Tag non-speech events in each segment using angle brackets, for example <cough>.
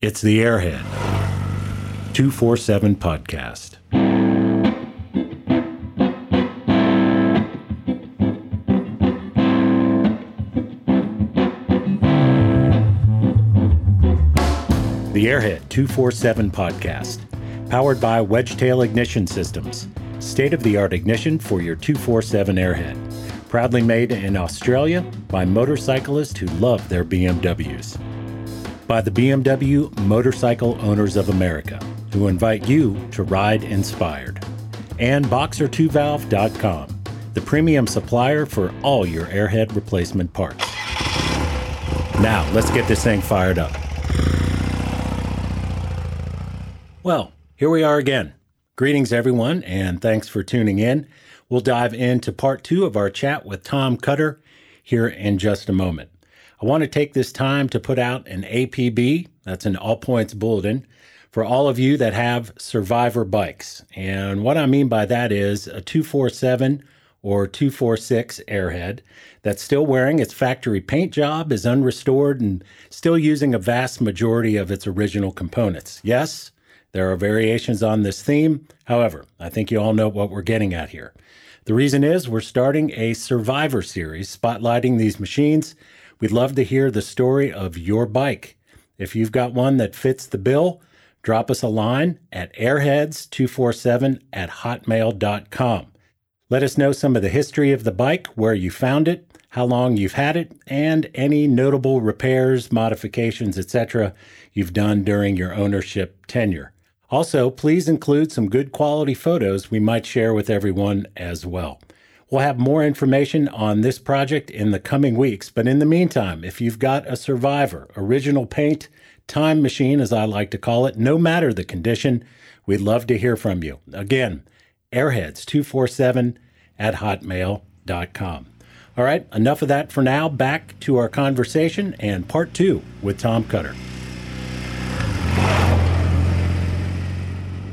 It's the Airhead 247 podcast. The Airhead 247 podcast, powered by Wedgetail Ignition Systems, state of the art ignition for your 247 Airhead. Proudly made in Australia by motorcyclists who love their BMWs by the BMW Motorcycle Owners of America, who invite you to ride inspired. And Boxer2Valve.com, the premium supplier for all your airhead replacement parts. Now, let's get this thing fired up. Well, here we are again. Greetings, everyone, and thanks for tuning in. We'll dive into part two of our chat with Tom Cutter here in just a moment. I want to take this time to put out an APB, that's an all points bulletin, for all of you that have survivor bikes. And what I mean by that is a 247 or 246 airhead that's still wearing its factory paint job, is unrestored, and still using a vast majority of its original components. Yes, there are variations on this theme. However, I think you all know what we're getting at here. The reason is we're starting a survivor series spotlighting these machines We'd love to hear the story of your bike. If you've got one that fits the bill, drop us a line at airheads247 at hotmail.com. Let us know some of the history of the bike, where you found it, how long you've had it, and any notable repairs, modifications, etc. you've done during your ownership tenure. Also, please include some good quality photos we might share with everyone as well. We'll have more information on this project in the coming weeks. But in the meantime, if you've got a survivor, original paint, time machine, as I like to call it, no matter the condition, we'd love to hear from you. Again, airheads247 at hotmail.com. All right, enough of that for now. Back to our conversation and part two with Tom Cutter.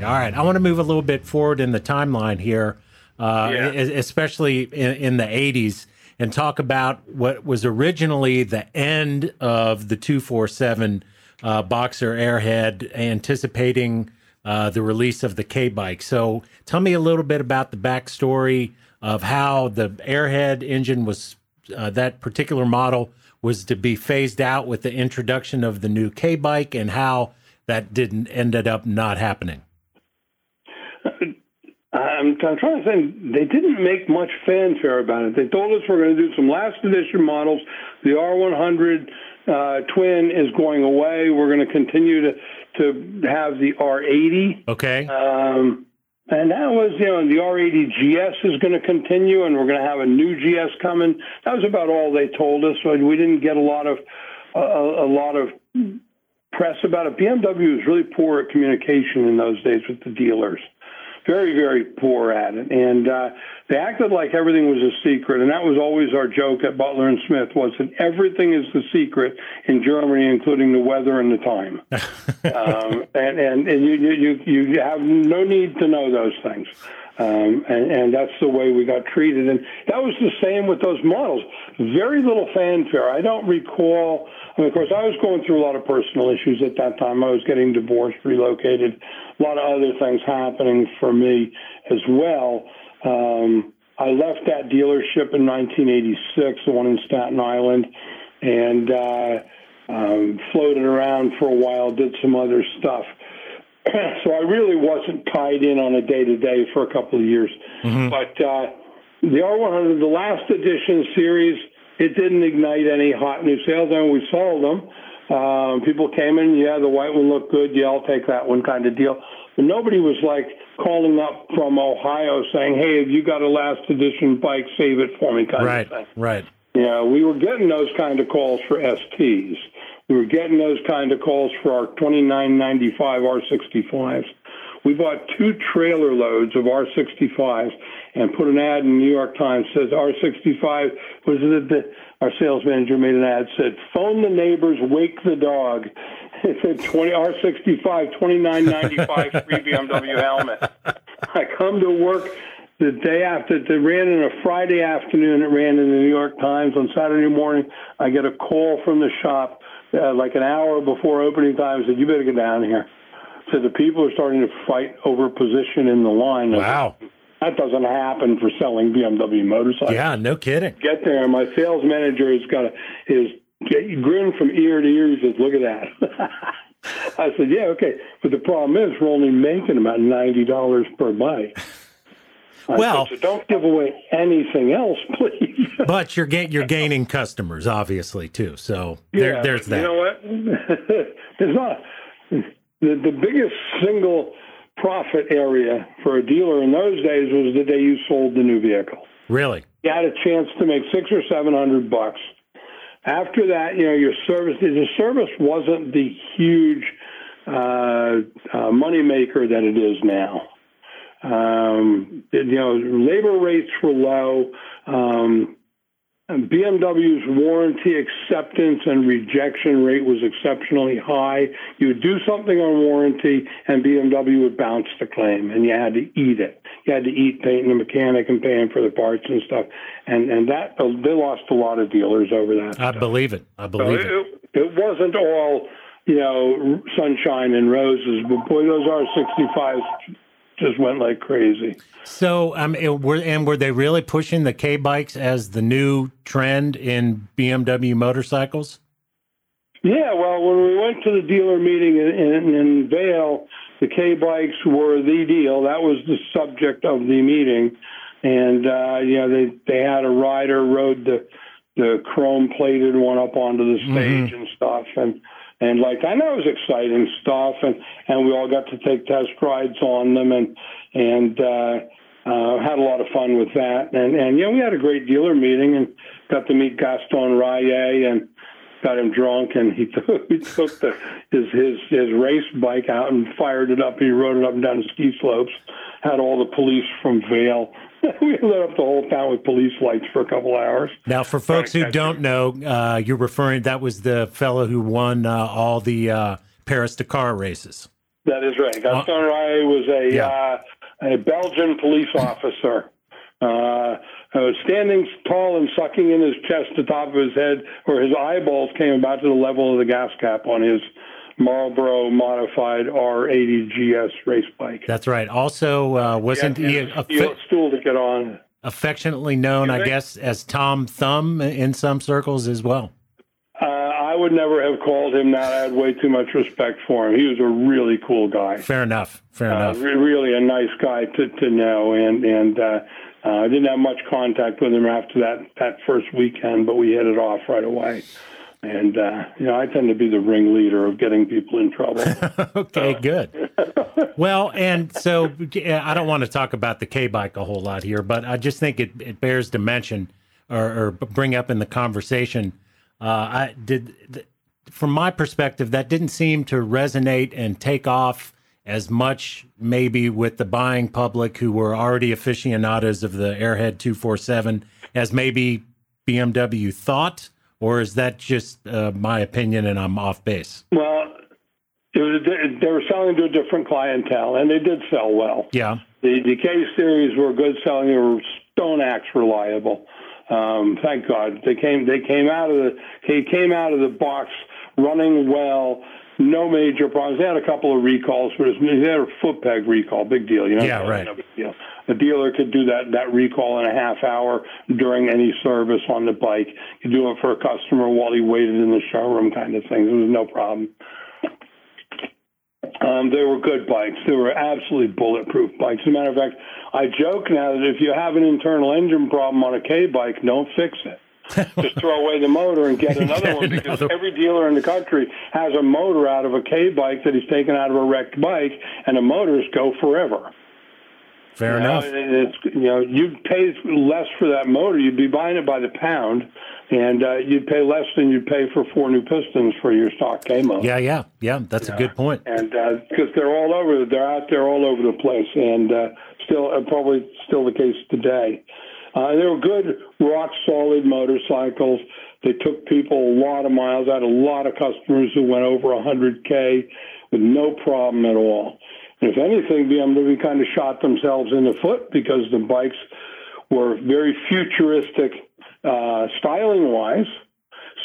All right, I want to move a little bit forward in the timeline here uh, yeah. especially in, in, the 80s, and talk about what was originally the end of the 247 uh, Boxer Airhead, anticipating uh, the release of the K bike. So, tell me a little bit about the backstory of how the Airhead engine was, uh, that particular model was to be phased out with the introduction of the new K bike, and how that didn't ended up not happening. <laughs> I'm, I'm trying to think. They didn't make much fanfare about it. They told us we're going to do some last edition models. The R100 uh, Twin is going away. We're going to continue to to have the R80. Okay. Um, and that was, you know, the R80 GS is going to continue, and we're going to have a new GS coming. That was about all they told us. So we didn't get a lot of uh, a lot of press about it. BMW was really poor at communication in those days with the dealers very, very poor at it. And uh, they acted like everything was a secret. And that was always our joke at Butler and Smith was that everything is the secret in Germany, including the weather and the time. <laughs> um, and and, and you, you, you have no need to know those things. Um, and, and that's the way we got treated. And that was the same with those models. Very little fanfare. I don't recall. I mean, of course, I was going through a lot of personal issues at that time. I was getting divorced, relocated, a lot of other things happening for me as well. Um, I left that dealership in 1986, the one in Staten Island, and uh, um, floated around for a while, did some other stuff. <clears throat> so I really wasn't tied in on a day to day for a couple of years. Mm-hmm. But uh, the R100, the last edition series, it didn't ignite any hot new sales. I mean, we sold them. Um, people came in, yeah, the white one looked good. Yeah, I'll take that one kind of deal. Nobody was like calling up from Ohio saying, hey, have you got a last edition bike? Save it for me kind right, of thing. Right, right. Yeah, we were getting those kind of calls for STs. We were getting those kind of calls for our 2995 R65s. We bought two trailer loads of R65s and put an ad in the New York Times says R65 was it the our sales manager made an ad said phone the neighbors wake the dog it a 20 R65 2995 free <laughs> BMW helmet I come to work the day after it ran in a Friday afternoon it ran in the New York Times on Saturday morning I get a call from the shop uh, like an hour before opening time, said, "You better get down here." So the people are starting to fight over position in the line. Wow. That doesn't happen for selling BMW motorcycles. Yeah, no kidding. Get there, and my sales manager has got a, is grin from ear to ear. He says, "Look at that." <laughs> I said, "Yeah, okay," but the problem is we're only making about ninety dollars per bike. Well, said, so don't give away anything else, <laughs> please. but you're ga- you're gaining customers, obviously, too. So there, yeah, there's that. You know what? <laughs> it's not the the biggest single profit area for a dealer in those days was the day you sold the new vehicle. Really? You had a chance to make six or seven hundred bucks. After that, you know, your service the service wasn't the huge uh, uh, money maker that it is now. Um, you know, labor rates were low. Um, BMW's warranty acceptance and rejection rate was exceptionally high. You would do something on warranty, and BMW would bounce the claim, and you had to eat it. You had to eat paying the mechanic and paying for the parts and stuff, and and that they lost a lot of dealers over that. I stuff. believe it. I believe so it, it. It wasn't all you know sunshine and roses, but boy, those R65s just went like crazy. So, um, it, were and were they really pushing the K bikes as the new trend in BMW motorcycles? Yeah, well, when we went to the dealer meeting in, in, in Vail, the K bikes were the deal. That was the subject of the meeting, and uh, you know they they had a rider rode the the chrome plated one up onto the stage mm-hmm. and stuff, and and like I know it was exciting stuff, and and we all got to take test rides on them, and and uh, uh, had a lot of fun with that, and and yeah, we had a great dealer meeting, and got to meet Gaston Rahier, and got him drunk, and he <laughs> took he took the his his his race bike out and fired it up. He rode it up and down the ski slopes. Had all the police from Vail <laughs> we lit up the whole town with police lights for a couple hours. Now, for folks who don't know, uh, you're referring that was the fellow who won uh, all the uh, Paris Dakar races. That is right. Gaston uh, Rai was a yeah. Uh, a Belgian police officer. Uh, standing tall and sucking in his chest, the top of his head, where his eyeballs came about to the level of the gas cap on his Marlboro modified R80 GS race bike. That's right. Also, uh, wasn't yeah, he a, stool to get on? Affectionately known, I guess, as Tom Thumb in some circles as well. Uh, I would never have called him that. I had way too much respect for him. He was a really cool guy. Fair enough. Fair uh, enough. Really a nice guy to, to know, and and uh, uh, I didn't have much contact with him after that that first weekend, but we hit it off right away. And, uh, you know, I tend to be the ringleader of getting people in trouble. <laughs> okay, good. well, and so I don't want to talk about the K bike a whole lot here, but I just think it, it bears to mention or, or bring up in the conversation. Uh, I did, from my perspective, that didn't seem to resonate and take off as much maybe with the buying public who were already aficionados of the Airhead 247 as maybe BMW thought or is that just uh, my opinion and I'm off base? Well, it was they were selling to a different clientele, and they did sell well. Yeah. The, the K series were good selling. They were stone axe reliable. Um, thank God they came. They came out of the. They came out of the box running well. No major problems. They had a couple of recalls, but they had a foot peg recall. Big deal, you know. Yeah, right. The dealer could do that that recall in a half hour during any service on the bike. You do it for a customer while he waited in the showroom, kind of thing. There was no problem. Um, they were good bikes. They were absolutely bulletproof bikes. As a matter of fact, I joke now that if you have an internal engine problem on a K bike, don't fix it. <laughs> Just throw away the motor and get another one because another... every dealer in the country has a motor out of a K bike that he's taken out of a wrecked bike, and the motors go forever. Fair you enough. Know, it's you know you'd pay less for that motor. You'd be buying it by the pound, and uh, you'd pay less than you'd pay for four new pistons for your stock K motor. Yeah, yeah, yeah. That's a good point. And because uh, they're all over, they're out there all over the place, and uh, still uh, probably still the case today. Uh, they were good, rock solid motorcycles. They took people a lot of miles. I had a lot of customers who went over 100K with no problem at all. If anything, BMW kind of shot themselves in the foot because the bikes were very futuristic uh, styling wise.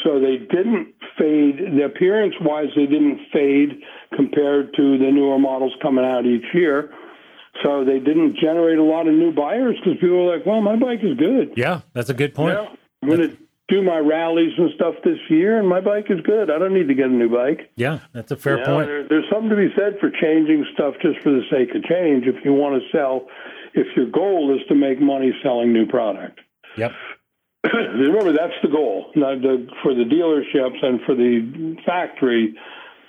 So they didn't fade. The appearance wise, they didn't fade compared to the newer models coming out each year. So they didn't generate a lot of new buyers because people were like, "Well, my bike is good." Yeah, that's a good point. Yeah, I'm going to do my rallies and stuff this year, and my bike is good. I don't need to get a new bike. Yeah, that's a fair You know, point. there- there's something to be said for changing stuff just for the sake of change. If you want to sell, if your goal is to make money selling new product. Yep. <clears throat> Remember, that's the goal. Not the, for the dealerships and for the factory,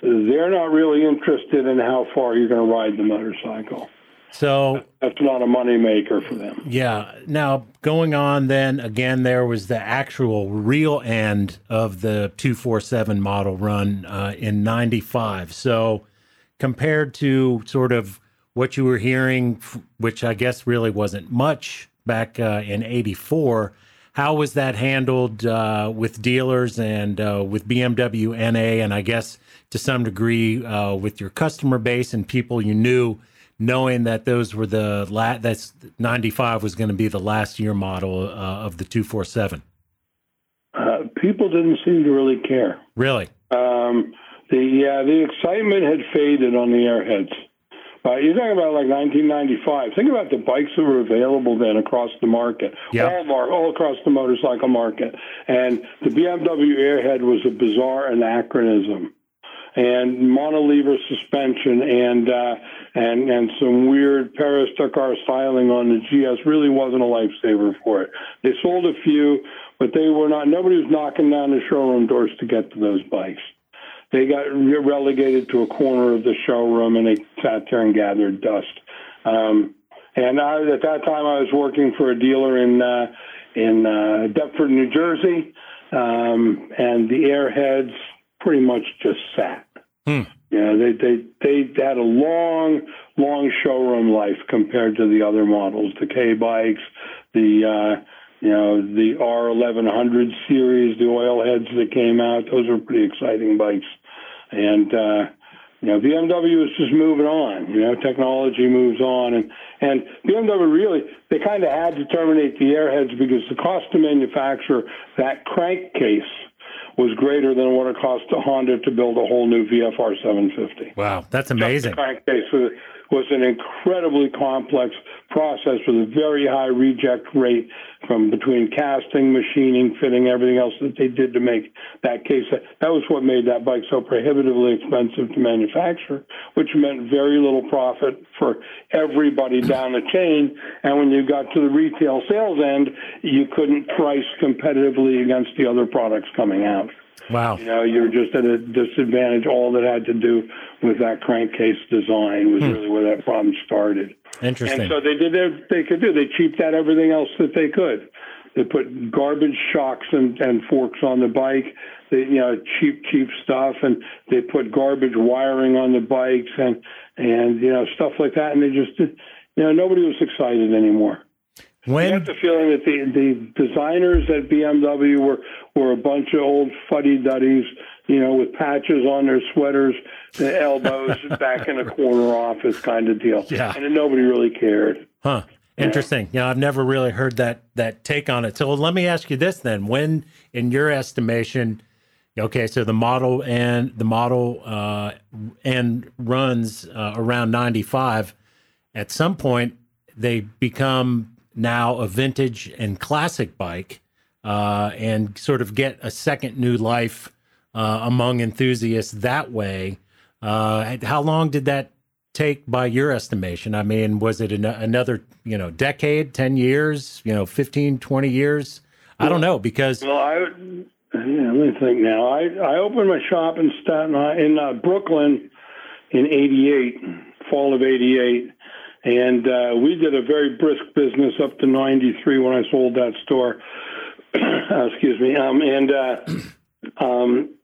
they're not really interested in how far you're going to ride the motorcycle. So That's not a money maker for them. Yeah. Now, going on then, again, there was the actual real end of the 247 model run uh, in 95. So, compared to sort of what you were hearing, which I guess really wasn't much back uh, in 84, how was that handled uh, with dealers and uh, with BMW NA, and I guess to some degree uh, with your customer base and people you knew? Knowing that those were the last, that's 95 was going to be the last year model uh, of the 247 Uh, people didn't seem to really care. really Um, the yeah, the excitement had faded on the airheads. Uh, you're talking about like 1995. Think about the bikes that were available then across the market, Yeah. all, mar- all across the motorcycle market. And the BMW Airhead was a bizarre anachronism. And monolever suspension and uh, and and some weird Paris-Dakar styling on the GS really wasn't a lifesaver for it. They sold a few, but they were not. Nobody was knocking down the showroom doors to get to those bikes they got relegated to a corner of the showroom and they sat there and gathered dust. Um, and I, at that time, I was working for a dealer in uh, in uh, Deptford, New Jersey, um, and the Airheads pretty much just sat. Hmm. You know, they they they had a long, long showroom life compared to the other models, the K bikes, the uh, you know the R1100 series, the oil heads that came out. Those were pretty exciting bikes, and uh, you know BMW is just moving on. You know, technology moves on, and and BMW really they kind of had to terminate the airheads because the cost to manufacture that crankcase was greater than what it cost to Honda to build a whole new VFR 750 wow that's amazing. crankcase was, an incredibly complex process with a very high reject rate from between casting, machining, fitting, everything else that they did to make that case. That was what made that bike so prohibitively expensive to manufacture, which meant very little profit for everybody down the chain. And when you got to the retail sales end, you couldn't price competitively against the other products coming out. Wow You know, you're just at a disadvantage. All that had to do with that crankcase design was hmm. really where that problem started. interesting And so they did they could do. They cheaped out everything else that they could. They put garbage shocks and, and forks on the bike. They, you know, cheap, cheap stuff, and they put garbage wiring on the bikes and and you know stuff like that. And they just, did- you know, nobody was excited anymore. I when have the feeling that the, the designers at BMW were, were a bunch of old fuddy duddies, you know, with patches on their sweaters, the elbows <laughs> back in a corner office kind of deal. Yeah. And nobody really cared. Huh. Interesting. Yeah, I've never really heard that that take on it. So let me ask you this then: When, in your estimation, okay, so the model and the model uh, and runs uh, around ninety five. At some point, they become now a vintage and classic bike, uh, and sort of get a second new life uh, among enthusiasts that way. Uh, how long did that take by your estimation? I mean, was it an, another, you know, decade, 10 years, you know, 15, 20 years? I don't know because Well, I, yeah, let me think now. I, I opened my shop in Staten Island, in uh, Brooklyn in 88, fall of 88. And uh, we did a very brisk business up to 93 when I sold that store. <clears throat> Excuse me. Um, and uh, <clears throat> um,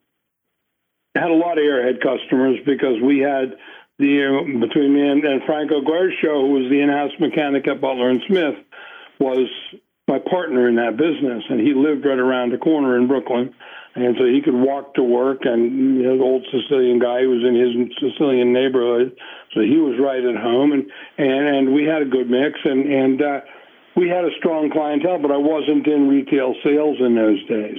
had a lot of airhead customers because we had the between me and, and Franco Guercio, who was the in-house mechanic at Butler and Smith, was my partner in that business, and he lived right around the corner in Brooklyn, and so he could walk to work. And you know, the old Sicilian guy who was in his Sicilian neighborhood, so he was right at home, and and and we had a good mix, and and uh, we had a strong clientele, but I wasn't in retail sales in those days.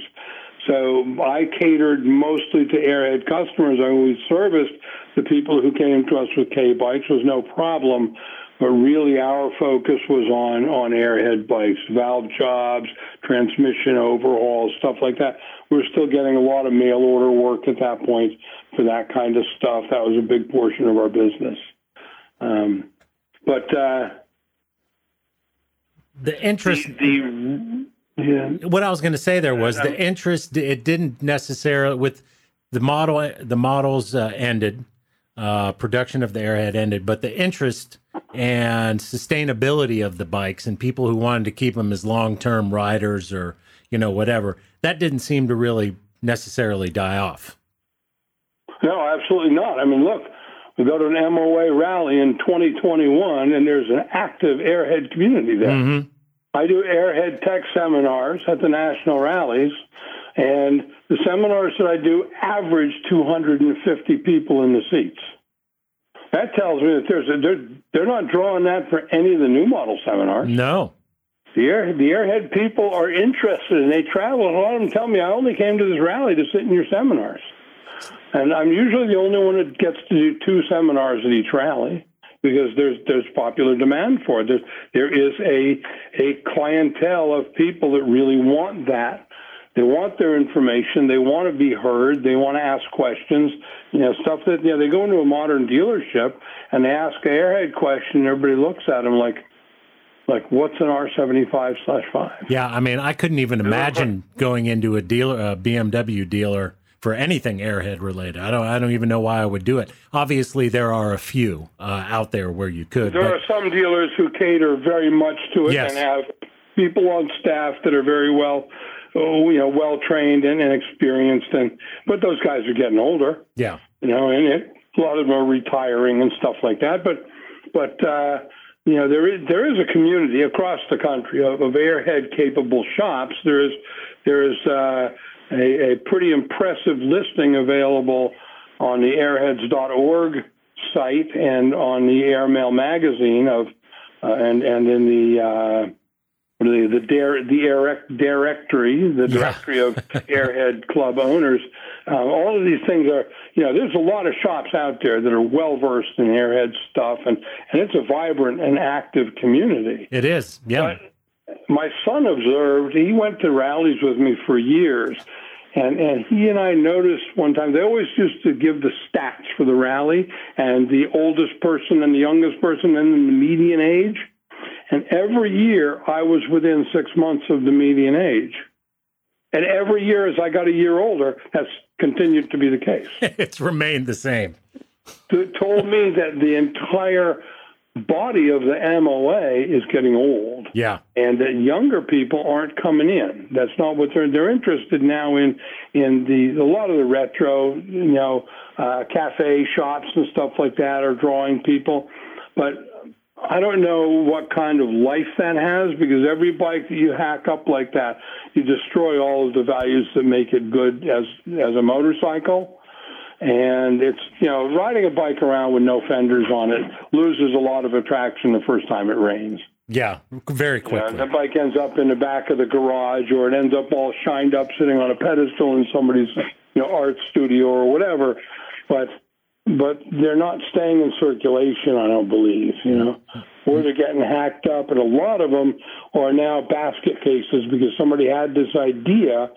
So I catered mostly to airhead customers. I always serviced the people who came to us with K bikes was no problem. But really, our focus was on on airhead bikes, valve jobs, transmission overhauls, stuff like that. We were still getting a lot of mail order work at that point for that kind of stuff. That was a big portion of our business. Um, but uh, the interest, the, the yeah. What I was going to say there was the interest. It didn't necessarily with the model. The models uh, ended. Uh, production of the Airhead ended, but the interest and sustainability of the bikes and people who wanted to keep them as long-term riders or you know whatever that didn't seem to really necessarily die off. No, absolutely not. I mean, look, we go to an MOA rally in 2021, and there's an active airhead community there. Mm-hmm. I do airhead tech seminars at the national rallies, and the seminars that I do average 250 people in the seats. That tells me that there's a, they're, they're not drawing that for any of the new model seminars. No. The, air, the airhead people are interested and they travel. And a lot of them tell me, I only came to this rally to sit in your seminars. And I'm usually the only one that gets to do two seminars at each rally because there's there's popular demand for it. There's, there is a a clientele of people that really want that. They want their information. They want to be heard. They want to ask questions. You know, stuff that you know they go into a modern dealership and they ask a airhead question. And everybody looks at them like, like what's an R seventy five slash five? Yeah, I mean, I couldn't even imagine <laughs> going into a dealer, a BMW dealer for anything airhead related. I don't I don't even know why I would do it. Obviously, there are a few uh, out there where you could. There but... are some dealers who cater very much to it yes. and have people on staff that are very well, oh, you know, well trained and, and experienced. And but those guys are getting older. Yeah, you know, and it, a lot of them are retiring and stuff like that. But but. uh you know there is there is a community across the country of, of airhead capable shops. There is there is uh, a, a pretty impressive listing available on the airheads.org site and on the Airmail magazine of uh, and and in the uh, the the, dare, the air, directory, the directory yeah. of <laughs> Airhead Club owners. Uh, all of these things are, you know, there's a lot of shops out there that are well versed in Airhead stuff, and and it's a vibrant and active community. It is, yeah. But my son observed. He went to rallies with me for years, and, and he and I noticed one time, they always used to give the stats for the rally and the oldest person and the youngest person and the median age. And every year I was within six months of the median age. And every year as I got a year older, that's continued to be the case. <laughs> it's remained the same. It told me that the entire body of the MOA is getting old. Yeah. And that younger people aren't coming in. That's not what they're they're interested now in in the a lot of the retro, you know, uh, cafe shops and stuff like that are drawing people. But I don't know what kind of life that has because every bike that you hack up like that, you destroy all of the values that make it good as as a motorcycle and it's you know riding a bike around with no fenders on it loses a lot of attraction the first time it rains. Yeah, very quickly. Know, the bike ends up in the back of the garage, or it ends up all shined up, sitting on a pedestal in somebody's you know art studio or whatever. But but they're not staying in circulation. I don't believe you know, or they're getting hacked up, and a lot of them are now basket cases because somebody had this idea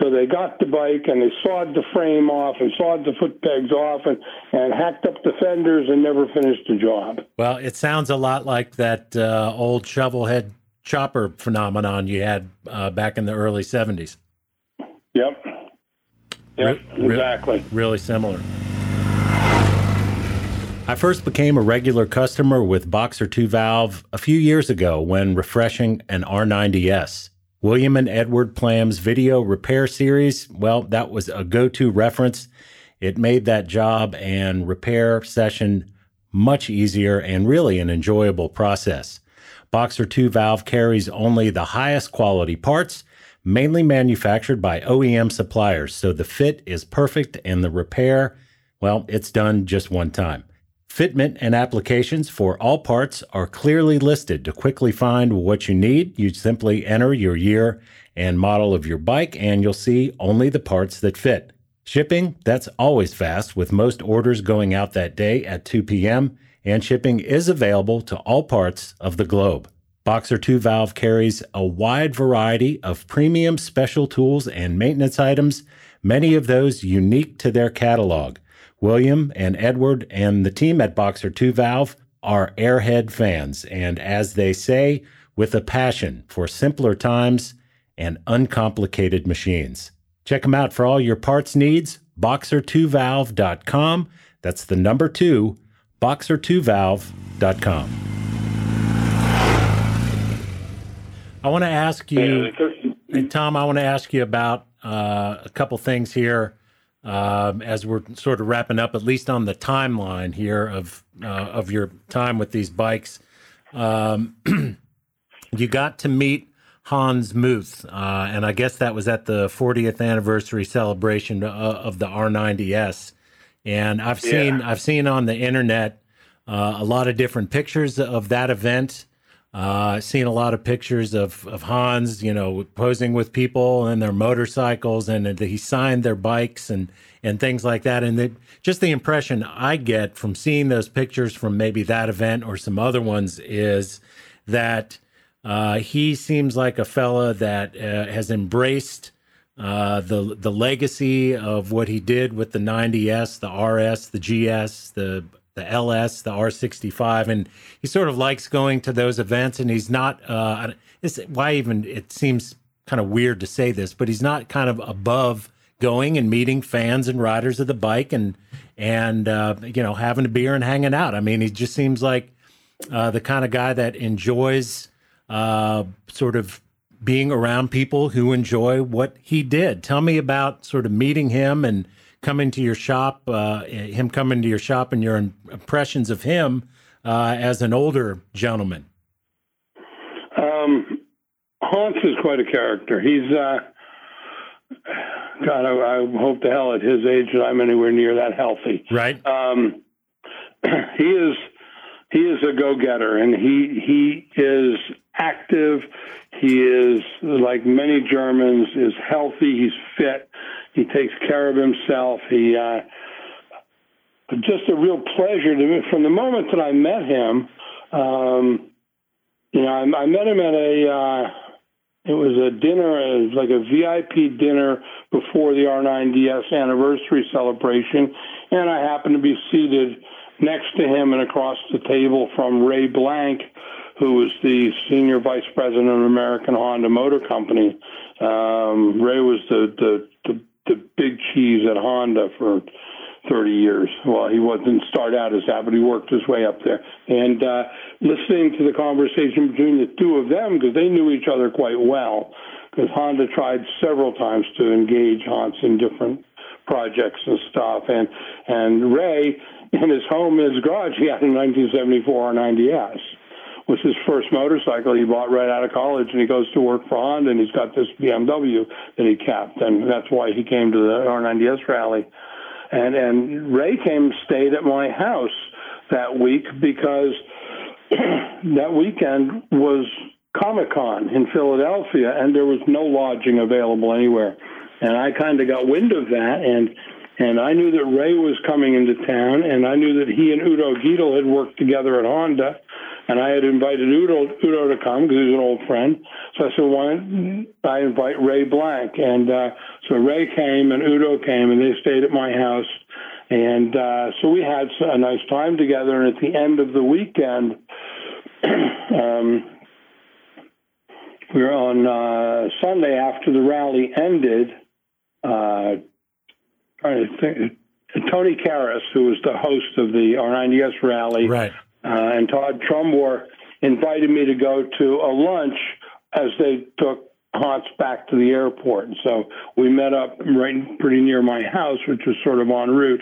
so they got the bike and they sawed the frame off and sawed the foot pegs off and, and hacked up the fenders and never finished the job. Well, it sounds a lot like that uh, old shovelhead chopper phenomenon you had uh, back in the early 70s. Yep. Yep, re- exactly. Really similar. I first became a regular customer with Boxer 2 valve a few years ago when refreshing an R90S. William and Edward Plam's video repair series, well, that was a go to reference. It made that job and repair session much easier and really an enjoyable process. Boxer 2 valve carries only the highest quality parts, mainly manufactured by OEM suppliers, so the fit is perfect and the repair, well, it's done just one time. Fitment and applications for all parts are clearly listed. To quickly find what you need, you simply enter your year and model of your bike, and you'll see only the parts that fit. Shipping, that's always fast, with most orders going out that day at 2 p.m., and shipping is available to all parts of the globe. Boxer 2 Valve carries a wide variety of premium special tools and maintenance items, many of those unique to their catalog. William and Edward and the team at Boxer 2 Valve are airhead fans, and as they say, with a passion for simpler times and uncomplicated machines. Check them out for all your parts needs, boxer2valve.com. That's the number two, boxer2valve.com. I want to ask you, Tom, I want to ask you about uh, a couple things here um, as we're sort of wrapping up, at least on the timeline here of uh, of your time with these bikes. Um, <clears throat> you got to meet Hans Muth, uh, and I guess that was at the 40th anniversary celebration uh, of the R90S. And I've seen yeah. I've seen on the internet uh, a lot of different pictures of that event. Uh, seen a lot of pictures of, of Hans, you know, posing with people and their motorcycles, and he signed their bikes and and things like that. And the, just the impression I get from seeing those pictures from maybe that event or some other ones is that uh, he seems like a fella that uh, has embraced uh, the the legacy of what he did with the 90s, the RS, the GS, the the LS, the R65, and he sort of likes going to those events. And he's not. Uh, why even it seems kind of weird to say this, but he's not kind of above going and meeting fans and riders of the bike and and uh, you know having a beer and hanging out. I mean, he just seems like uh, the kind of guy that enjoys uh, sort of being around people who enjoy what he did. Tell me about sort of meeting him and coming to your shop, uh, him coming to your shop, and your impressions of him uh, as an older gentleman. Um, Hans is quite a character. He's uh, God. I, I, hope to hell at his age that I'm anywhere near that healthy. Right. Um, <clears throat> he is he is a go getter, and he he is active. He is, like many Germans, is healthy. He's fit. He takes care of himself. He uh, just a real pleasure to me. From the moment that I met him, um, you know, I, I met him at a. Uh, it was a dinner, it was like a VIP dinner before the R90S anniversary celebration, and I happened to be seated next to him and across the table from Ray Blank, who was the senior vice president of American Honda Motor Company. Um, Ray was the, the, the big cheese at Honda for 30 years. Well, he wasn't start out as that, but he worked his way up there. And uh, listening to the conversation between the two of them, because they knew each other quite well, because Honda tried several times to engage Hans in different projects and stuff. And and Ray, in his home, in his garage, he had a 1974 R90S was his first motorcycle he bought right out of college, and he goes to work for Honda, and he's got this BMW that he kept, and that's why he came to the R90S rally. And and Ray came stayed at my house that week because <clears throat> that weekend was Comic Con in Philadelphia, and there was no lodging available anywhere. And I kind of got wind of that, and and I knew that Ray was coming into town, and I knew that he and Udo Gietl had worked together at Honda, and I had invited Udo, Udo to come because he's an old friend. So I said, why don't I invite Ray Blank? And uh, so Ray came and Udo came and they stayed at my house. And uh, so we had a nice time together. And at the end of the weekend, <clears throat> um, we were on uh, Sunday after the rally ended. Uh, Tony Karras, who was the host of the R90S rally, right. Uh, and Todd Trumbore invited me to go to a lunch as they took Hans back to the airport. And so we met up right pretty near my house, which was sort of en route.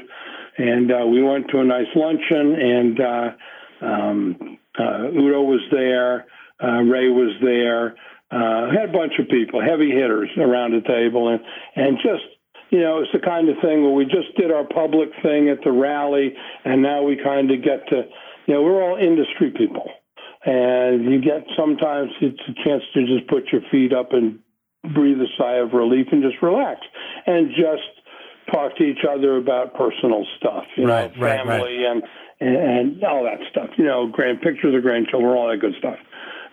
And uh, we went to a nice luncheon, and uh, um, uh, Udo was there, uh, Ray was there. Uh, had a bunch of people, heavy hitters around the table, and and just you know, it's the kind of thing where we just did our public thing at the rally, and now we kind of get to you know, we're all industry people. And you get sometimes it's a chance to just put your feet up and breathe a sigh of relief and just relax and just talk to each other about personal stuff, you right, know, family right, right. and, and and all that stuff. You know, grand pictures of grandchildren, all that good stuff.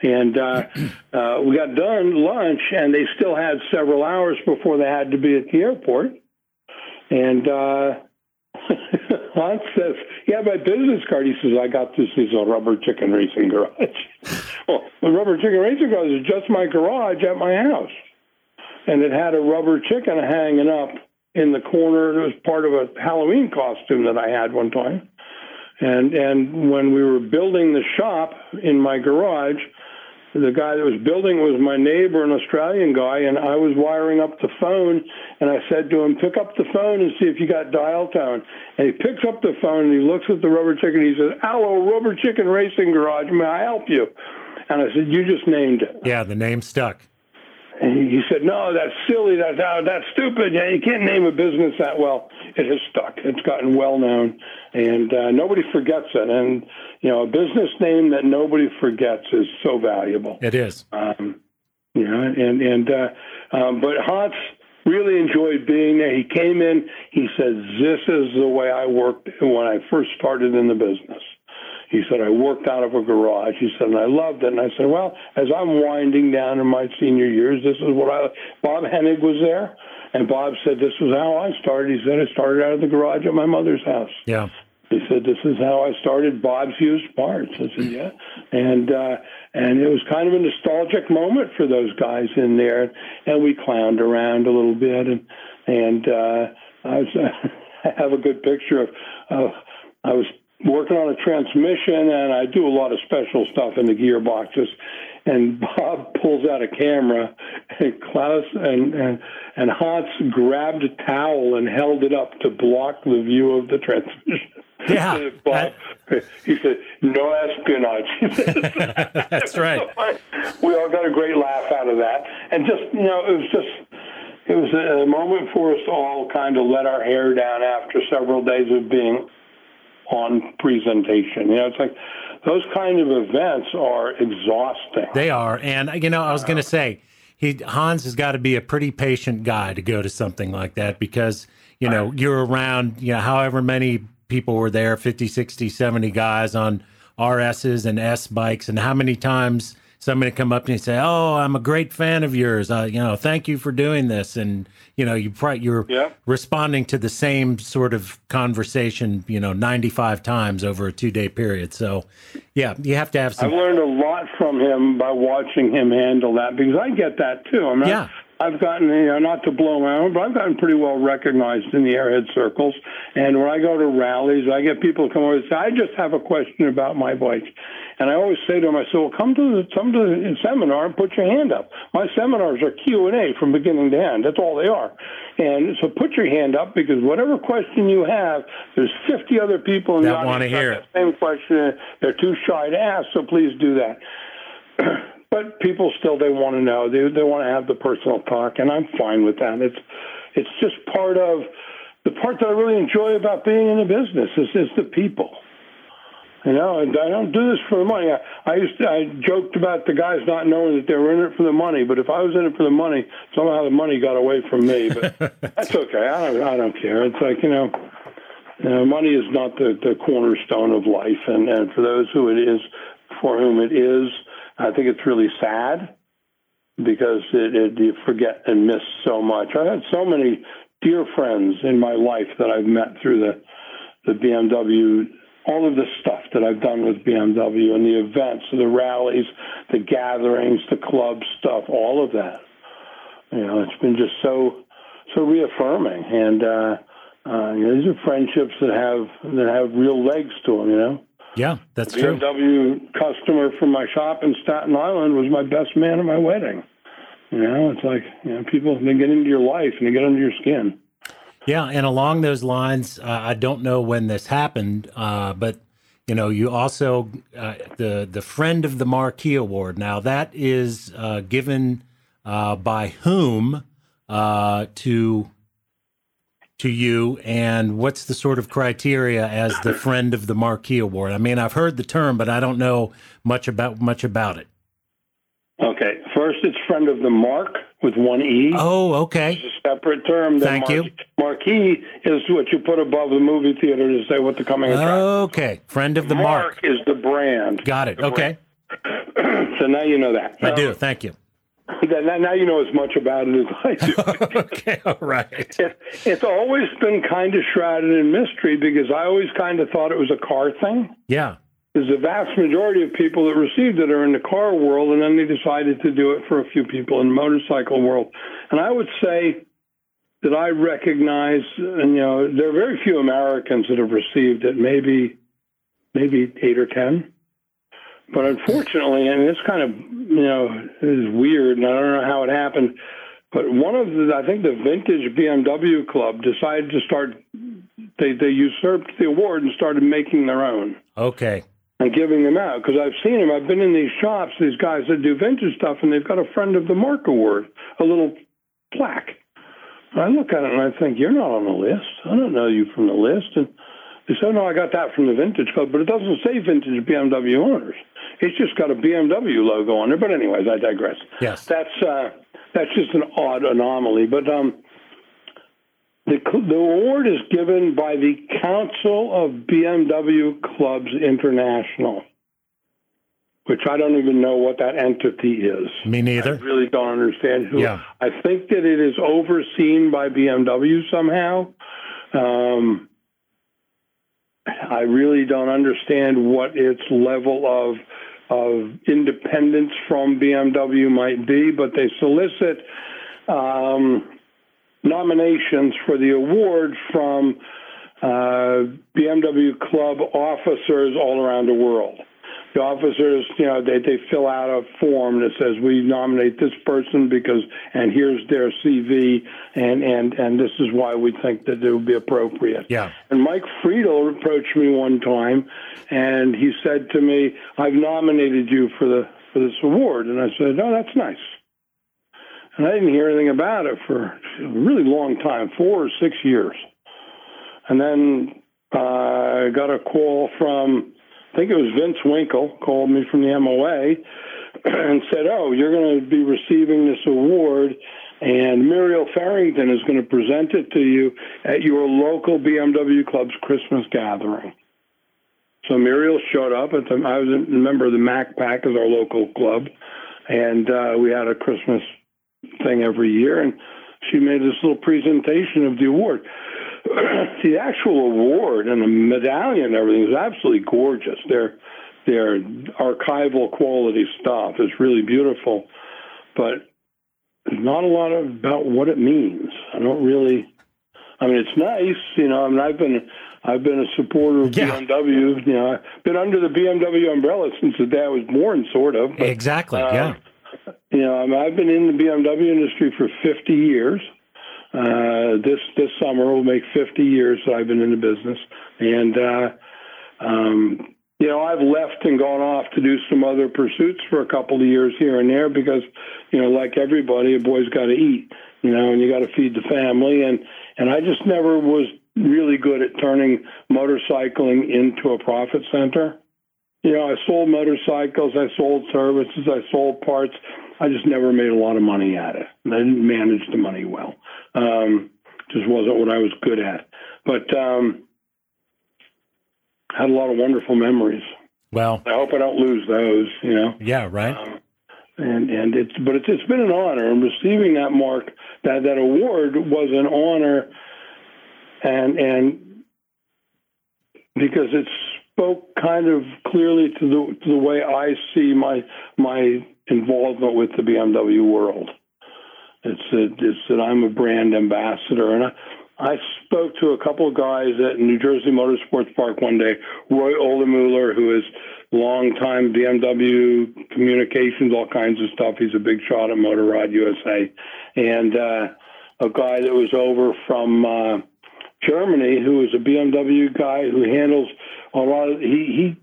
And uh, <clears throat> uh, we got done lunch, and they still had several hours before they had to be at the airport. And uh, <laughs> Hans says, "Yeah, my business card." He says, "I got this. Is a rubber chicken racing garage." <laughs> well, the rubber chicken racing garage is just my garage at my house, and it had a rubber chicken hanging up in the corner. It was part of a Halloween costume that I had one time. And and when we were building the shop in my garage, the guy that was building was my neighbor, an Australian guy, and I was wiring up the phone. And I said to him, "Pick up the phone and see if you got dial tone." And he picks up the phone and he looks at the rubber chicken. And He says, "Hello, Rubber Chicken Racing Garage. May I help you?" And I said, "You just named it." Yeah, the name stuck. And he said, "No, that's silly. That, that that's stupid. Yeah, you can't name a business that well. It has stuck. It's gotten well known, and uh, nobody forgets it. And you know, a business name that nobody forgets is so valuable. It is. Um, you know, and and uh, um, but Hans really enjoyed being there. He came in. He said, "This is the way I worked when I first started in the business." He said, I worked out of a garage. He said, and I loved it. And I said, well, as I'm winding down in my senior years, this is what I, Bob Henig was there. And Bob said, this was how I started. He said, I started out of the garage at my mother's house. Yeah. He said, "This is how I started Bob's Used Parts." I said, "Yeah," and uh, and it was kind of a nostalgic moment for those guys in there, and we clowned around a little bit, and and uh, I was <laughs> I have a good picture of uh, I was working on a transmission, and I do a lot of special stuff in the gearboxes. And Bob pulls out a camera, and Klaus and and and Hans grabbed a towel and held it up to block the view of the transmission. Yeah, Bob, he said, "No espionage." <laughs> <laughs> That's right. we all got a great laugh out of that, and just you know, it was just it was a moment for us to all kind of let our hair down after several days of being on presentation. You know, it's like those kind of events are exhausting. They are, and you know, I was going to say, he Hans has got to be a pretty patient guy to go to something like that because you know you're around, you know, however many people were there 50 60 70 guys on rs's and s bikes and how many times somebody come up to me and say oh i'm a great fan of yours uh, you know thank you for doing this and you know you you're yeah. responding to the same sort of conversation you know 95 times over a two day period so yeah you have to have some i've learned a lot from him by watching him handle that because i get that too i'm not yeah I've gotten, you know, not to blow my own, but I've gotten pretty well recognized in the airhead circles. And when I go to rallies, I get people come over and say, I just have a question about my bike. And I always say to them, I say, well, come to the, come to the seminar and put your hand up. My seminars are Q&A from beginning to end. That's all they are. And so put your hand up because whatever question you have, there's 50 other people in the audience that the want to hear it. Same question. They're too shy to ask, so please do that. <clears throat> but people still they want to know they they want to have the personal talk and i'm fine with that it's it's just part of the part that i really enjoy about being in the business is is the people you know and i don't do this for the money. I, I used to, i joked about the guys not knowing that they were in it for the money but if i was in it for the money somehow the money got away from me but <laughs> that's okay. I don't i don't care. It's like you know you know, money is not the, the cornerstone of life, and, and for those who it is, for whom it is, I think it's really sad because it, it, you forget and miss so much. I had so many dear friends in my life that I've met through the the BMW, all of the stuff that I've done with BMW and the events, the rallies, the gatherings, the club stuff, all of that. You know, it's been just so so reaffirming, and uh, uh, you know, these are friendships that have that have real legs to them. You know. Yeah, that's the true. BMW customer from my shop in Staten Island was my best man at my wedding. You know, it's like you know, people they get into your life and they get under your skin. Yeah, and along those lines, uh, I don't know when this happened, uh, but you know, you also uh, the the friend of the Marquee Award. Now that is uh, given uh, by whom uh, to to you, and what's the sort of criteria as the friend of the Marquee Award? I mean, I've heard the term, but I don't know much about much about it. Okay, First, it's friend of the marque with one E. Oh, okay. It's a separate term. Then Thank you. Marquee is what you put above the movie theater to say what the coming attraction. Okay. Friend of the marque. is the brand. Got it. Okay. <clears throat> so now you know that. I do. Thank you. Now, now you know as much about it as I do. <laughs> okay. All right. it, it's always been kind of shrouded in mystery because I always kind of thought it was a car thing. Yeah. Because the vast majority of people that received it are in the car world, and then they decided to do it for a few people in the motorcycle world. And I would say that I recognize, and you know, there are very few Americans that have received it. Maybe, maybe eight or ten. But unfortunately, and this kind of you know is weird, and I don't know how it happened. But one of the, I think the vintage BMW club decided to start. They they usurped the award and started making their own Okay. And giving them out because I've seen them. I've been in these shops, these guys that do vintage stuff, and they've got a friend of the Marque award, a little plaque. And I look at it and I think, you're not on the list. I don't know you from the list. And they said, no, I got that from the vintage club, but it doesn't say vintage BMW owners. It's just got a BMW logo on there. But anyways, I digress. Yes. That's uh, that's just an odd anomaly. But um, the the award is given by the Council of BMW Clubs International, which I don't even know what that entity is. Me neither. I really don't understand who. Yeah. I think that it is overseen by BMW somehow. Um, I really don't understand what its level of of independence from BMW might be, but they solicit um, nominations for the award from uh, BMW club officers all around the world. The officers, you know, they, they fill out a form that says we nominate this person because, and here's their CV, and and and this is why we think that it would be appropriate. Yeah. And Mike Friedel approached me one time, and he said to me, "I've nominated you for the for this award," and I said, "Oh, that's nice." And I didn't hear anything about it for a really long time, four or six years. And then uh, I got a call from, I think it was Vince Winkle, called me from the MOA <clears throat> and said, Oh, you're going to be receiving this award, and Muriel Farrington is going to present it to you at your local BMW Club's Christmas gathering. So Muriel showed up. At the, I was a member of the Mac Pack as our local club, and uh, we had a Christmas thing every year, and she made this little presentation of the award. <clears throat> the actual award and the medallion and everything is absolutely gorgeous. They're they're archival quality stuff. It's really beautiful, but there's not a lot of, about what it means. I don't really. I mean, it's nice, you know. I mean, I've been I've been a supporter of Yeah. BMW. You know, I've been under the BMW umbrella since the day I was born, sort of. but- Exactly. uh, yeah. You know, I've been in the BMW industry for 50 years. Uh, this this summer will make 50 years that I've been in the business, and uh, um, you know, I've left and gone off to do some other pursuits for a couple of years here and there because, you know, like everybody, a boy's got to eat, you know, and you got to feed the family, and and I just never was really good at turning motorcycling into a profit center. You know, I sold motorcycles, I sold services, I sold parts. I just never made a lot of money at it. I didn't manage the money well. Um, just wasn't what I was good at. But um, had a lot of wonderful memories. Well, I hope I don't lose those. You know, yeah, right. um, and and it's but it's it's been an honor. And receiving that mark, that that award was an honor, and and because it spoke kind of clearly to the to the way I see my my involvement with the BMW world. It's that it's that I'm a brand ambassador, and I. I spoke to a couple of guys at New Jersey Motorsports Park one day. Roy Olemuller, who is longtime BMW communications, all kinds of stuff. He's a big shot at Motorrad USA, and uh, a guy that was over from uh, Germany, who is a BMW guy who handles a lot of he he.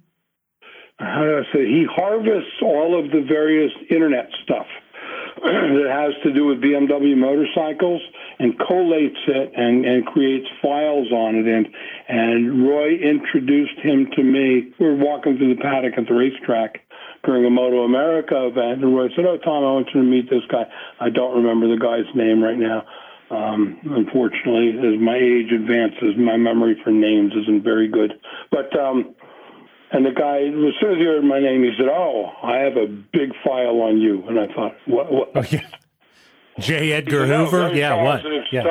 How do I say? He harvests all of the various internet stuff <clears throat> that has to do with BMW motorcycles and collates it and, and creates files on it. And, and Roy introduced him to me. We were walking through the paddock at the racetrack during a Moto America event, and Roy said, "Oh, Tom, I want you to meet this guy." I don't remember the guy's name right now. Um, unfortunately, as my age advances, my memory for names isn't very good. But um, and the guy, as soon as he heard my name, he said, "Oh, I have a big file on you." And I thought, "What?" what? Oh, yeah. J. Edgar <laughs> said, Hoover, oh, yeah, what? <laughs> Yeah.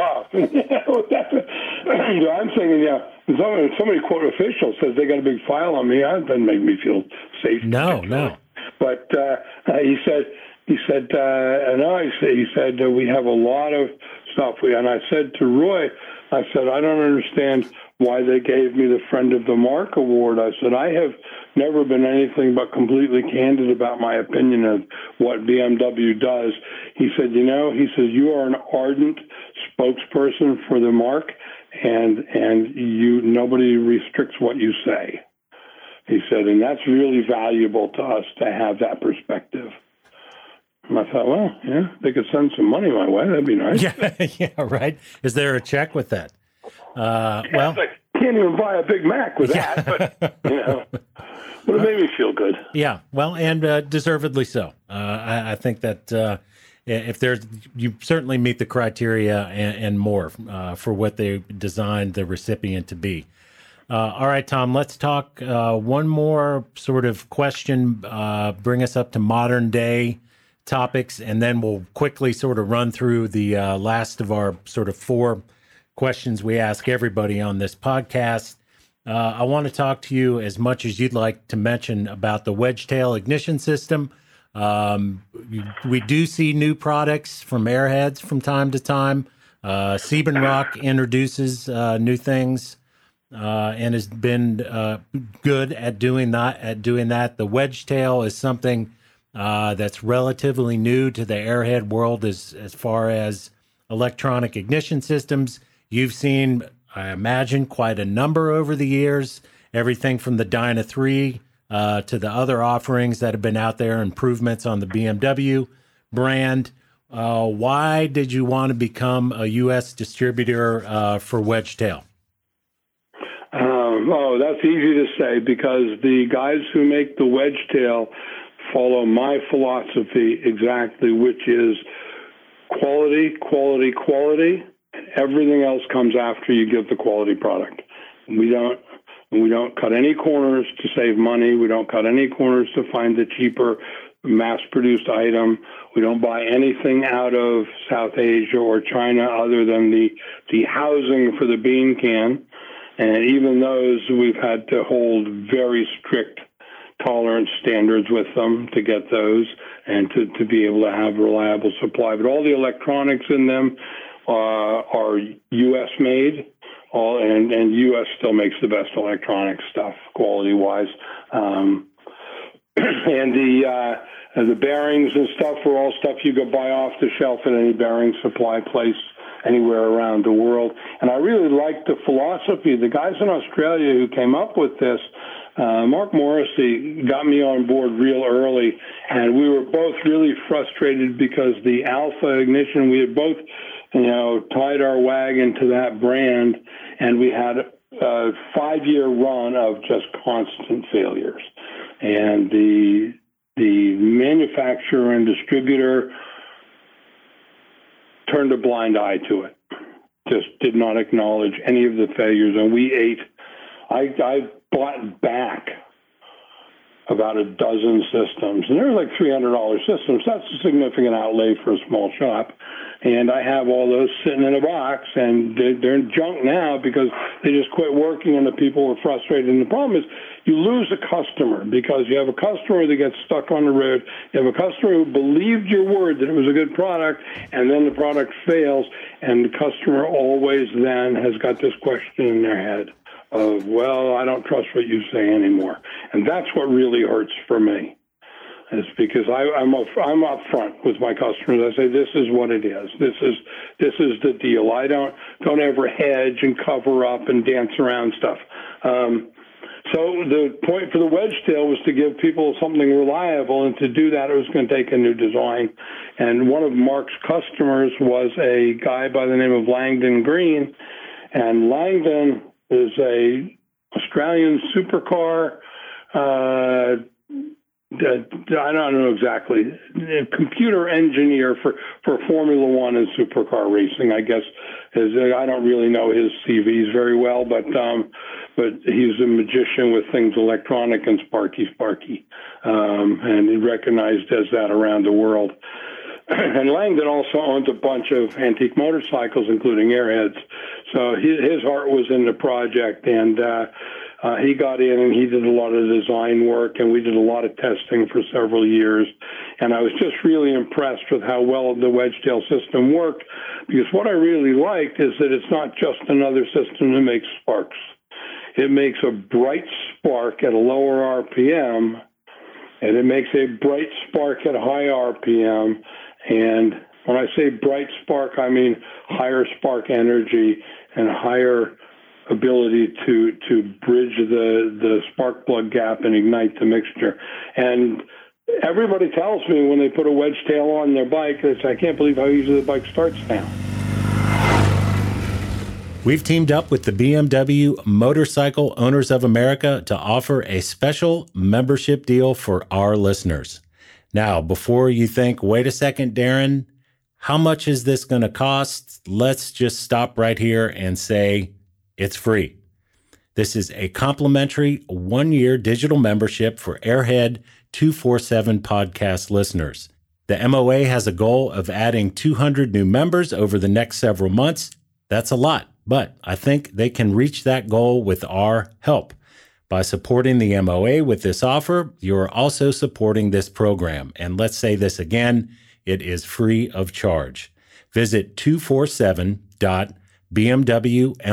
I'm thinking, yeah. Somebody, somebody quote official says they got a big file on me. That doesn't make me feel safe. No, no. But uh, he said, he said, uh, and I said, he said uh, we have a lot of stuff. And I said to Roy, I said, I don't understand why they gave me the Friend of the Marque award. I said, I have never been anything but completely candid about my opinion of what BMW does. He said, you know, he says, you are an ardent spokesperson for the Marque and, and you, nobody restricts what you say. He said, and that's really valuable to us to have that perspective. And I thought, well, yeah, they could send some money my way. That'd be nice. <laughs> Yeah, yeah, right. Is there a check with that? Uh, yeah, well, like, can't even buy a Big Mac with that, but you know, but it made me feel good. Yeah, well, and uh, deservedly so. Uh, I, I, think that uh, if there's, you certainly meet the criteria and, and more uh, for what they designed the recipient to be. Uh, all right, Tom, let's talk uh, one more sort of question, bring us up to modern day topics, and then we'll quickly sort of run through the last of our sort of four questions we ask everybody on this podcast. Uh, I want to talk to you as much as you'd like to mention about the Wedgetail ignition system. Um, we do see new products from Airheads from time to time. Uh, Rock introduces uh, new things uh, and has been uh, good at doing that. At doing that, the Wedgetail is something uh, that's relatively new to the Airhead world as as far as electronic ignition systems. You've seen, I imagine, quite a number over the years, everything from the Dyna 3 uh, to the other offerings that have been out there, improvements on the BMW brand. Uh, why did you want to become a U.S. distributor uh, for Wedgetail? Um, oh, that's easy to say because the guys who make the Wedgetail follow my philosophy exactly, which is quality, quality, quality, and Everything else comes after you get the quality product. We don't we don't cut any corners to save money. We don't cut any corners to find the cheaper mass produced item. We don't buy anything out of South Asia or China other than the the housing for the bean can. And even those we've had to hold very strict tolerance standards with them to get those and to, to be able to have reliable supply. But all the electronics in them uh, are U.S. made, all and and U.S. still makes the best electronic stuff quality wise. Um, <clears throat> and the uh, the bearings and stuff are all stuff you could buy off the shelf at any bearing supply place anywhere around the world. And I really like the philosophy. The guys in Australia who came up with this, uh, Mark Morrissey, got me on board real early, and we were both really frustrated because the Alpha ignition we had both you know, tied our wagon to that brand, and we had a five year run of just constant failures. And the the manufacturer and distributor turned a blind eye to it. Just did not acknowledge any of the failures, and we ate. I, I bought back about a dozen systems, and they're like three hundred dollars systems. That's a significant outlay for a small shop and I have all those sitting in a box, and they're junk now because they just quit working, and the people were frustrated. And the problem is, you lose a customer because you have a customer that gets stuck on the road. You have a customer who believed your word that it was a good product, and then the product fails, and the customer always then has got this question in their head of, well, I don't trust what you say anymore, and that's what really hurts for me is because I, I'm up, I'm up front with my customers. I say this is what it is. This is this is the deal. I don't don't ever hedge and cover up and dance around stuff. Um, so the point for the wedge tail was to give people something reliable, and to do that, it was going to take a new design. And one of Mark's customers was a guy by the name of Langdon Green, and Langdon is a Australian supercar. Uh, I don't know exactly. A computer engineer for, for Formula One and supercar racing, I guess. Is I don't really know his CVs very well, but um, but he's a magician with things electronic and sparky sparky, um, and he's recognized as that around the world. <laughs> and Langdon also owns a bunch of antique motorcycles, including airheads. So his, his heart was in the project, and uh, uh, he got in and he did a lot of design work, and we did a lot of testing for several years. And I was just really impressed with how well the wedge tail system worked, because what I really liked is that it's not just another system that makes sparks. It makes a bright spark at a lower RPM, and it makes a bright spark at a high RPM. And when I say bright spark, I mean higher spark energy and higher ability to to bridge the the spark plug gap and ignite the mixture. And everybody tells me when they put a wedge tail on their bike, they "I can't believe how easy the bike starts now." We've teamed up with the BMW Motorcycle Owners of America to offer a special membership deal for our listeners. Now, before you think, wait a second, Darren, how much is this going to cost? Let's just stop right here and say it's free. This is a complimentary one year digital membership for Airhead 247 podcast listeners. The MOA has a goal of adding 200 new members over the next several months. That's a lot, but I think they can reach that goal with our help. By supporting the MOA with this offer, you are also supporting this program. And let's say this again it is free of charge. Visit 247.com bmwmoa.org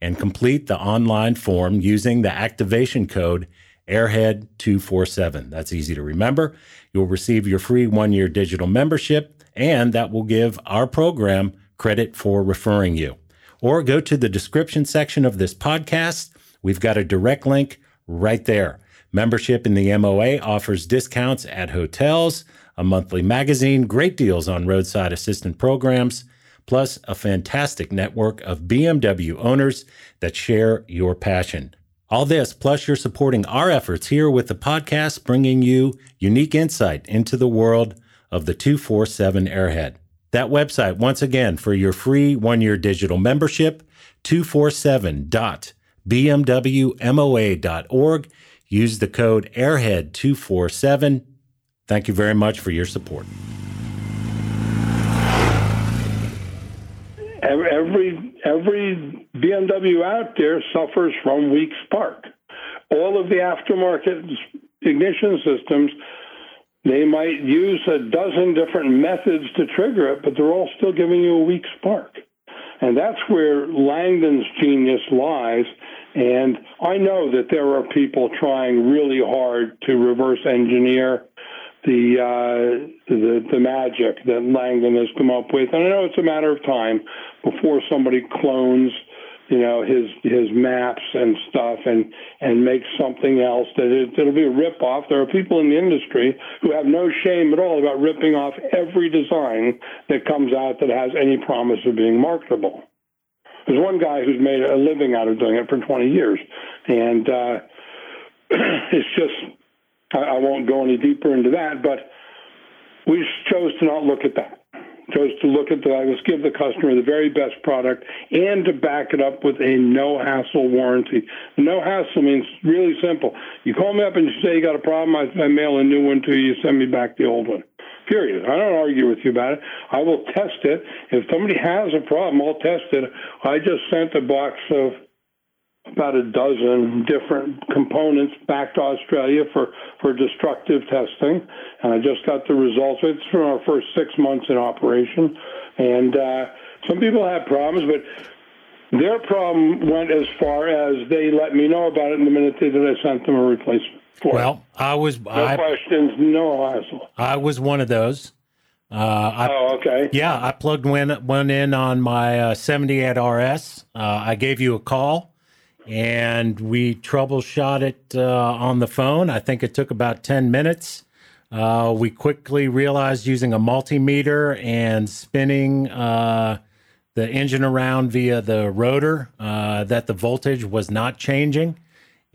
and complete the online form using the activation code airhead247. That's easy to remember. You'll receive your free one year digital membership, and that will give our program credit for referring you. Or go to the description section of this podcast. We've got a direct link right there. Membership in the MOA offers discounts at hotels, a monthly magazine, great deals on roadside assistant programs plus a fantastic network of BMW owners that share your passion. All this, plus you're supporting our efforts here with the podcast, bringing you unique insight into the world of the 247 Airhead. That website, once again, for your free one year digital membership, 247.bmwmoa.org. Use the code AIRHEAD247. Thank you very much for your support. every every BMW out there suffers from weak spark. All of the aftermarket ignition systems, they might use a dozen different methods to trigger it, but they're all still giving you a weak spark. And that's where Langdon's genius lies. And I know that there are people trying really hard to reverse engineer the, uh, the the magic that Langdon has come up with, and I know it's a matter of time before somebody clones, you know, his his maps and stuff, and and makes something else that it, it'll be a rip off. There are people in the industry who have no shame at all about ripping off every design that comes out that has any promise of being marketable. There's one guy who's made a living out of doing it for 20 years, and uh, <clears throat> it's just I, I won't go any deeper into that, but we chose to not look at that. Chose to look at the let's give the customer the very best product and to back it up with a no hassle warranty. No hassle means really simple. You call me up and you say you got a problem, I, I mail a new one to you, you send me back the old one. Period. I don't argue with you about it. I will test it. If somebody has a problem, I'll test it. I just sent a box of about a dozen different components back to Australia for, for destructive testing. And I just got the results. It's from our first six months in operation. And uh, some people had problems, but their problem went as far as they let me know about it in the minute that I sent them a replacement. Well, I was no I, questions, no hassle. I was one of those. Uh, I, oh, okay. Yeah, I plugged one, one in on my uh, 78 RS. Uh, I gave you a call and we troubleshot it uh, on the phone. I think it took about 10 minutes. Uh, we quickly realized using a multimeter and spinning uh, the engine around via the rotor uh, that the voltage was not changing.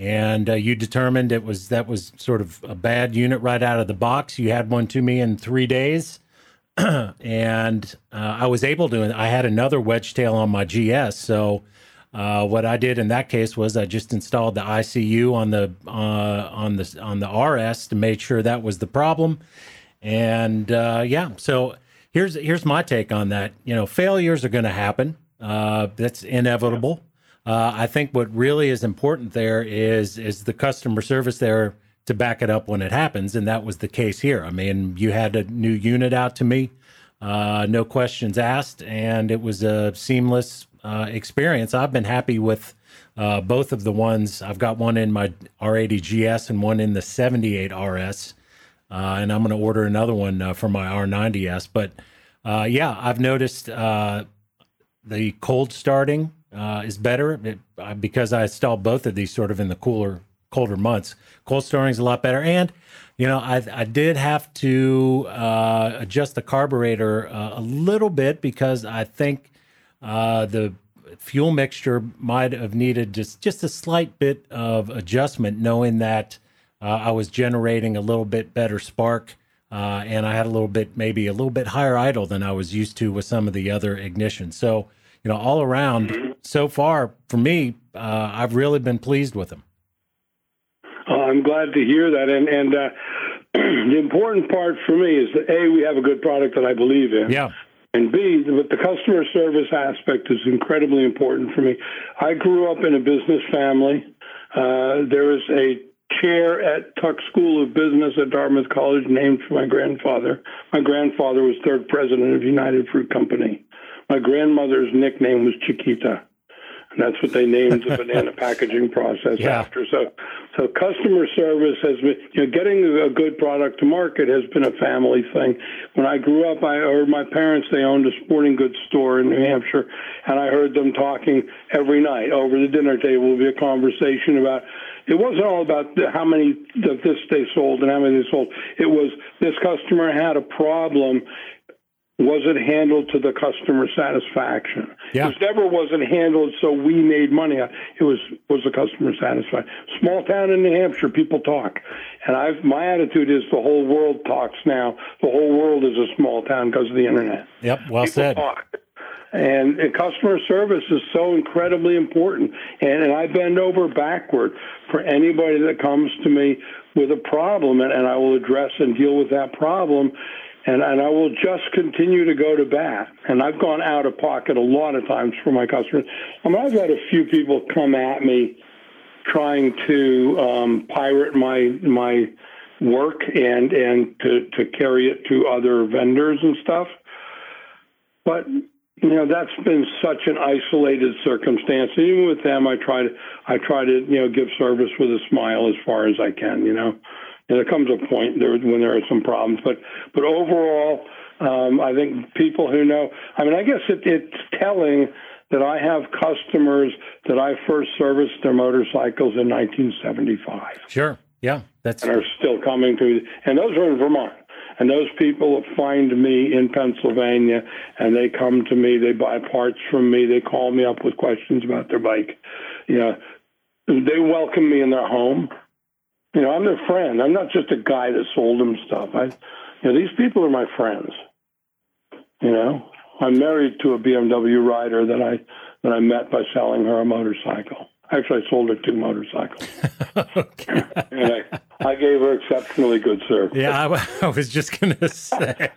And uh, you determined it was that was sort of a bad unit right out of the box. You had one to me in three days, <clears throat> and uh, I was able to. I had another Wedgetail on my GS, so uh, what I did in that case was I just installed the ICU on the uh, on the on the RS to make sure that was the problem, and uh, yeah. So here's here's my take on that. You know, failures are going to happen. Uh, that's inevitable. Uh, I think what really is important there is is the customer service there to back it up when it happens, and that was the case here. I mean, you had a new unit out to me, uh, no questions asked, and it was a seamless uh, experience. I've been happy with uh, both of the ones. I've got one in my R80 GS and one in the 78 RS, uh, and I'm going to order another one uh, for my R90S. But yeah, I've noticed the cold starting uh, is better it, uh, because I installed both of these sort of in the cooler, colder months. Cold storing is a lot better, and you know I I did have to uh, adjust the carburetor uh, a little bit because I think uh, the fuel mixture might have needed just just a slight bit of adjustment, knowing that uh, I was generating a little bit better spark. and I had a little bit, maybe a little bit higher idle than I was used to with some of the other ignitions. So, you know, all around, mm-hmm. so far for me, uh, I've really been pleased with them. Uh, I'm glad to hear that, and and uh, <clears throat> the important part for me is that a we have a good product that I believe in. Yeah. And B, but the customer service aspect is incredibly important for me. I grew up in a business family. Uh, there is a chair at Tuck School of Business at Dartmouth College named for my grandfather. My grandfather was third president of United Fruit Company. My grandmother's nickname was Chiquita. And that's what they named the <laughs> banana packaging process yeah. after. So, so customer service has been, you know, getting a good product to market has been a family thing. When I grew up, I or my parents they owned a sporting goods store in New Hampshire, and I heard them talking every night over the dinner table. Would be a conversation about. It wasn't all about how many of this they sold and how many they sold. It was this customer had a problem was it handled to the customer satisfaction? Yeah. It never wasn't handled so we made money. It was was the customer satisfied. Small town in New Hampshire, people talk, and I've my attitude is the whole world talks now. The whole world is a small town because of the internet. Yep, well people said. Talk. And, and, customer service is so incredibly important. And, and I bend over backward for anybody that comes to me with a problem, and, and I will address and deal with that problem and and I will just continue to go to bat. And I've gone out of pocket a lot of times for my customers. I mean, I've had a few people come at me trying to um, pirate my my work and and to to carry it to other vendors and stuff. But you know that's been such an isolated circumstance. Even with them, I try to I try to you know give service with a smile as far as I can. You know. And there comes a point there when there are some problems, but but overall, um, I think people who know. I mean, I guess it, it's telling that I have customers that I first serviced their motorcycles in 1975. Sure. Yeah, that's and are still coming to, and those are in Vermont. And those people find me in Pennsylvania, and they come to me. They buy parts from me. They call me up with questions about their bike. You know, they welcome me in their home. You know, I'm their friend. I'm not just a guy that sold them stuff. I, you know, these people are my friends. You know, I'm married to a BMW rider that I that I met by selling her a motorcycle. Actually, I sold her two motorcycles. <laughs> okay. <laughs> and I, I gave her exceptionally good service. Yeah, I, <laughs> I was just going to say.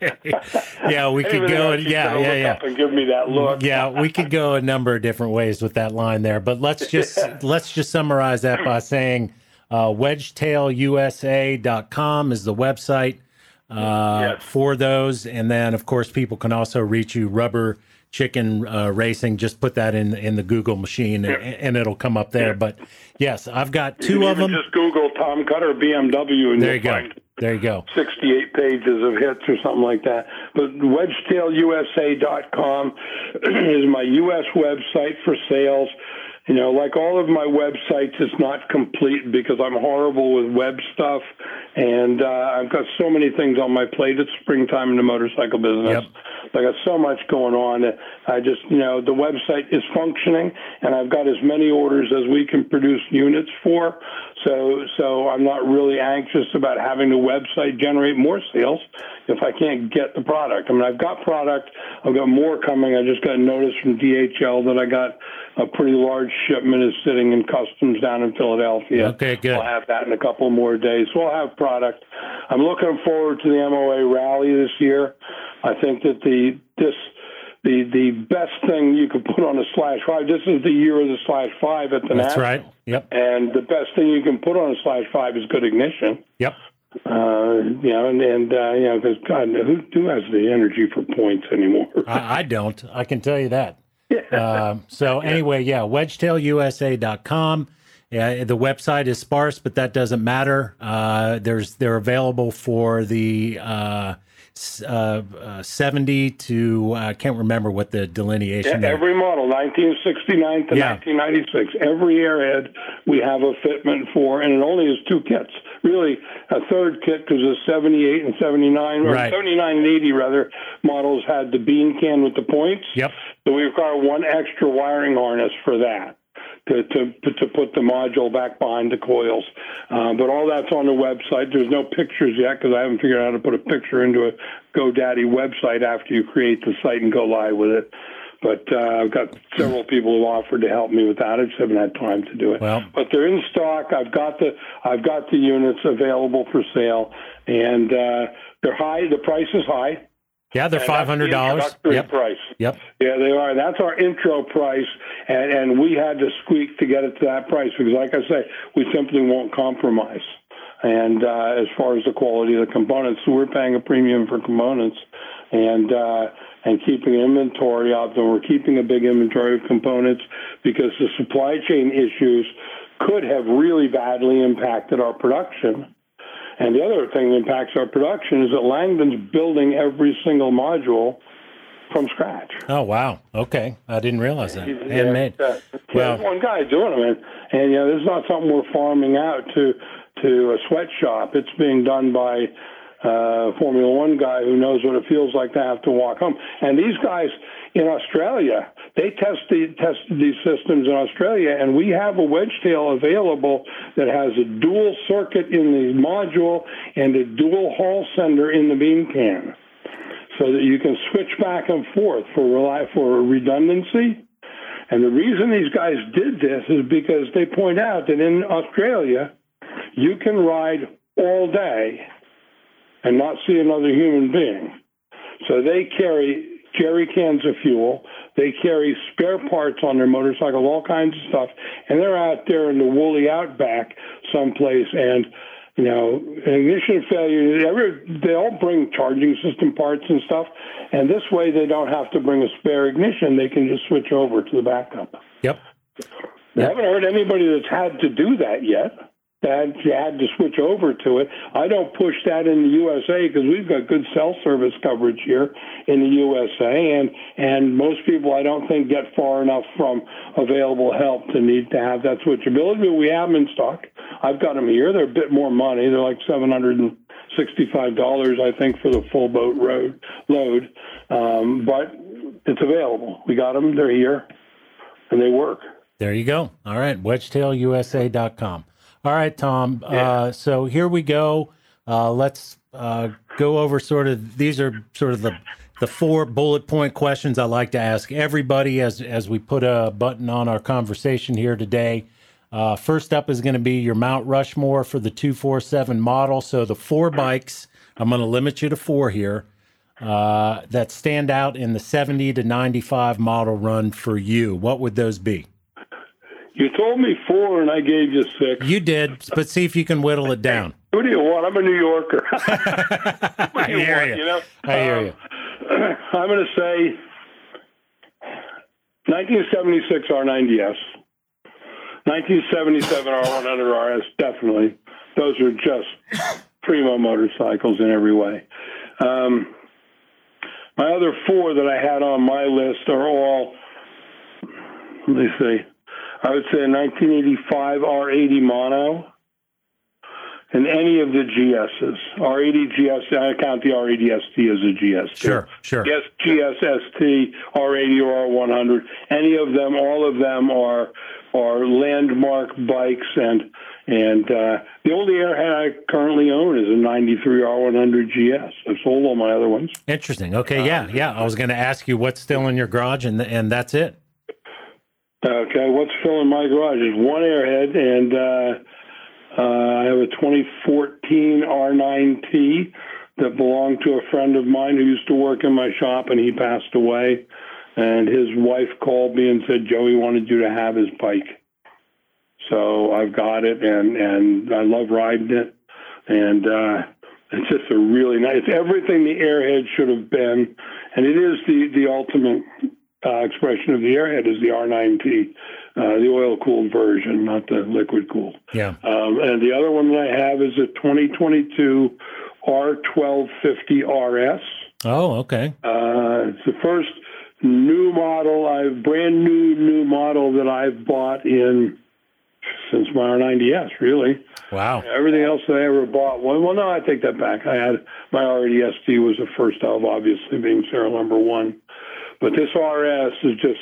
Yeah, we could go. Yeah, yeah, yeah. And give me that look. yeah, we could go a number of different ways with that line there, but let's just let's just summarize that by saying uh, wedgetailusa.com is the website uh, yes. for those. And then, of course, people can also reach you, Rubber Chicken uh, Racing. Just put that in in the Google machine and, and it'll come up there. But yes, I've got two of them. Just Google Tom Cutter BMW and there you go. There you go. 68 pages of hits or something like that. But wedgetailusa.com <clears throat> is my U.S. website for sales. You know, like all of my websites, it's not complete because I'm horrible with web stuff, and uh, I've got so many things on my plate. It's springtime in the motorcycle business. Yep. I got so much going on that I just, you know, the website is functioning, and I've got as many orders as we can produce units for. So, so I'm not really anxious about having the website generate more sales if I can't get the product. I mean, I've got product. I've got more coming. I just got a notice from DHL that I got a pretty large shipment is sitting in customs down in Philadelphia. Okay, good. I'll have that in a couple more days. So I'll have product. I'm looking forward to the MOA rally this year. I think that the this the the best thing you could put on a slash five. This is the year of the slash five at the That's National. right. Yep. And the best thing you can put on a slash five is good ignition. Yep. Uh, you know, and, and uh, you know, because God, who, who has the energy for points anymore? <laughs> I, I don't. I can tell you that. Um, so anyway, yeah, wedgetailusa.com. Yeah, the website is sparse, but that doesn't matter. Uh, there's they're available for the uh, uh, uh, 70 to uh, I can't remember what the delineation there. Every model, 1969 to Yeah. 1996, every airhead we have a fitment for, and it only is two kits. Really, a third kit because the 78 and 79, or Right. 79 and 80 rather, models had the bean can with the points. Yep. So we require one extra wiring harness for that. To, to, to put the module back behind the coils. Uh, but all that's on the website. There's no pictures yet because I haven't figured out how to put a picture into a GoDaddy website after you create the site and go live with it. But uh, I've got several people who offered to help me with that. I just haven't had time to do it. Well- but they're in stock. I've got the I've got the units available for sale, and uh, they're high. The price is high. Yeah, they're five hundred dollars. Yep. Price. Yep. Yeah, they are. That's our intro price, and, and we had to squeak to get it to that price because, like I say, we simply won't compromise. And uh, as far as the quality of the components, we're paying a premium for components, and uh, and keeping inventory up. And we're keeping a big inventory of components because the supply chain issues could have really badly impacted our production. And the other thing that impacts our production is that Langdon's building every single module from scratch. Oh wow. Okay, I didn't realize that. Handmade. Yeah, yeah, Well- one guy doing them, and, and you know, this is not something we're farming out to to a sweatshop. It's being done by uh, Formula One guy who knows what it feels like to have to walk home. And these guys in Australia, they test the, tested these systems in Australia, and we have a wedge tail available that has a dual circuit in the module and a dual hall sender in the bean can so that you can switch back and forth for rely for redundancy. And the reason these guys did this is because they point out that in Australia, you can ride all day and not see another human being. So they carry jerry cans of fuel. They carry spare parts on their motorcycle, all kinds of stuff, and they're out there in the woolly outback someplace. And you know, ignition failure. Every, they all bring charging system parts and stuff, and this way they don't have to bring a spare ignition. They can just switch over to the backup. Yep. I haven't heard anybody that's had to do that yet. That you had to switch over to it. I don't push that in the USA because we've got good cell service coverage here in the USA, and and most people I don't think get far enough from available help to need to have that switchability. But we have them in stock. I've got them here. They're a bit more money. They're like seven hundred and sixty-five dollars, I think, for the full boat road load. Um, but it's available. We got them. They're here, and they work. There you go. All right, wedgetailusa.com. All right, Tom. Uh, so here we go. Uh, let's uh, go over sort of these are sort of the the four bullet point questions I like to ask everybody as as we put a button on our conversation here today. Uh, first up is going to be your Mount Rushmore for the 247 model. So the four bikes, I'm going to limit you to four here, uh, that stand out in the 70 to 95 model run for you. What would those be? You told me four, and I gave you six. You did, but see if you can whittle it down. Who do you want? I'm a New Yorker. <laughs> I do you hear want, you. you know? I hear Um, you. <clears throat> I'm going to say 1976 R90S, 1977 R100 RS, definitely. Those are just primo motorcycles in every way. Um, my other four that I had on my list are all, let me see, I would say a 1985 R80 Mono and any of the GSs. R80 GS, I count the R80 ST as a GS. Sure, sure. Yes, GS ST, R80 or R100. Any of them, all of them are are landmark bikes and and uh, the only airhead I currently own is a 93 R100 GS. I've sold all my other ones. Interesting. Okay, yeah, yeah. I was going to ask you what's still in your garage, and and that's it. Okay, what's filling my garage is one airhead, and uh, uh, I have a 2014 R9T that belonged to a friend of mine who used to work in my shop, and he passed away. And his wife called me and said Joey wanted you to have his bike. So I've got it, and and I love riding it, and uh, it's just a really nice. It's everything the Airhead should have been, and it is the the ultimate uh, expression of the Airhead is the R9T, uh, the oil cooled version, not the liquid cooled. Yeah. Um, and the other one that I have is a 2022 R1250 RS. Oh, okay. Uh, it's the first new model, I've brand new new model that I've bought in since my R90S, really. Wow. Everything else that I ever bought, well, well, no, I take that back. I had my R80 ST was the first of, obviously being serial number one, but this RS is just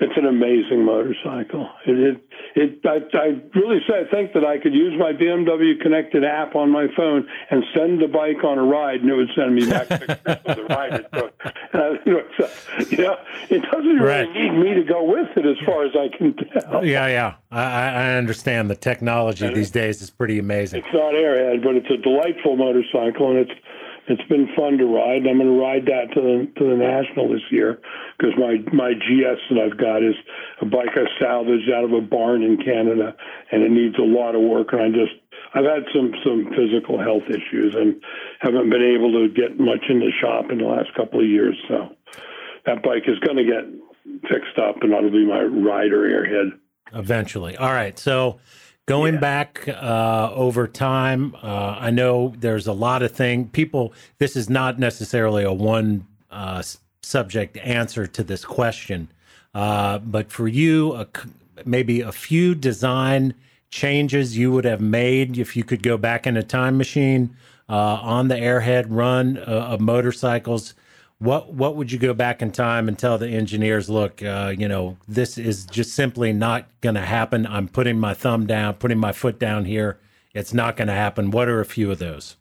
it's an amazing motorcycle. It, it, it I, I really say I think that I could use my BMW connected app on my phone and send the bike on a ride, and it would send me back pictures of the <laughs> ride it took. And you, know, so, uh, you know, it doesn't really Right. need me to go with it, as far as I can tell. Yeah, yeah. I, I I understand the technology these days is pretty amazing. It's not airhead, but it's a delightful motorcycle, and it's it's been fun to ride. I'm going to ride that to the to the national this year because my my GS that I've got is a bike I salvaged out of a barn in Canada, and it needs a lot of work. And I just I've had some some physical health issues and haven't been able to get much in the shop in the last couple of years. So that bike is going to get fixed up, and that'll be my rider airhead. Eventually. All right. So going back uh, over time, uh, I know there's a lot of things. People, this is not necessarily a one uh, subject answer to this question, uh, but for you, a maybe a few design changes you would have made if you could go back in a time machine uh, on the airhead run uh, of motorcycles what what would you go back in time and tell the engineers look uh, you know this is just simply not going to happen i'm putting my thumb down putting my foot down here it's not going to happen what are a few of those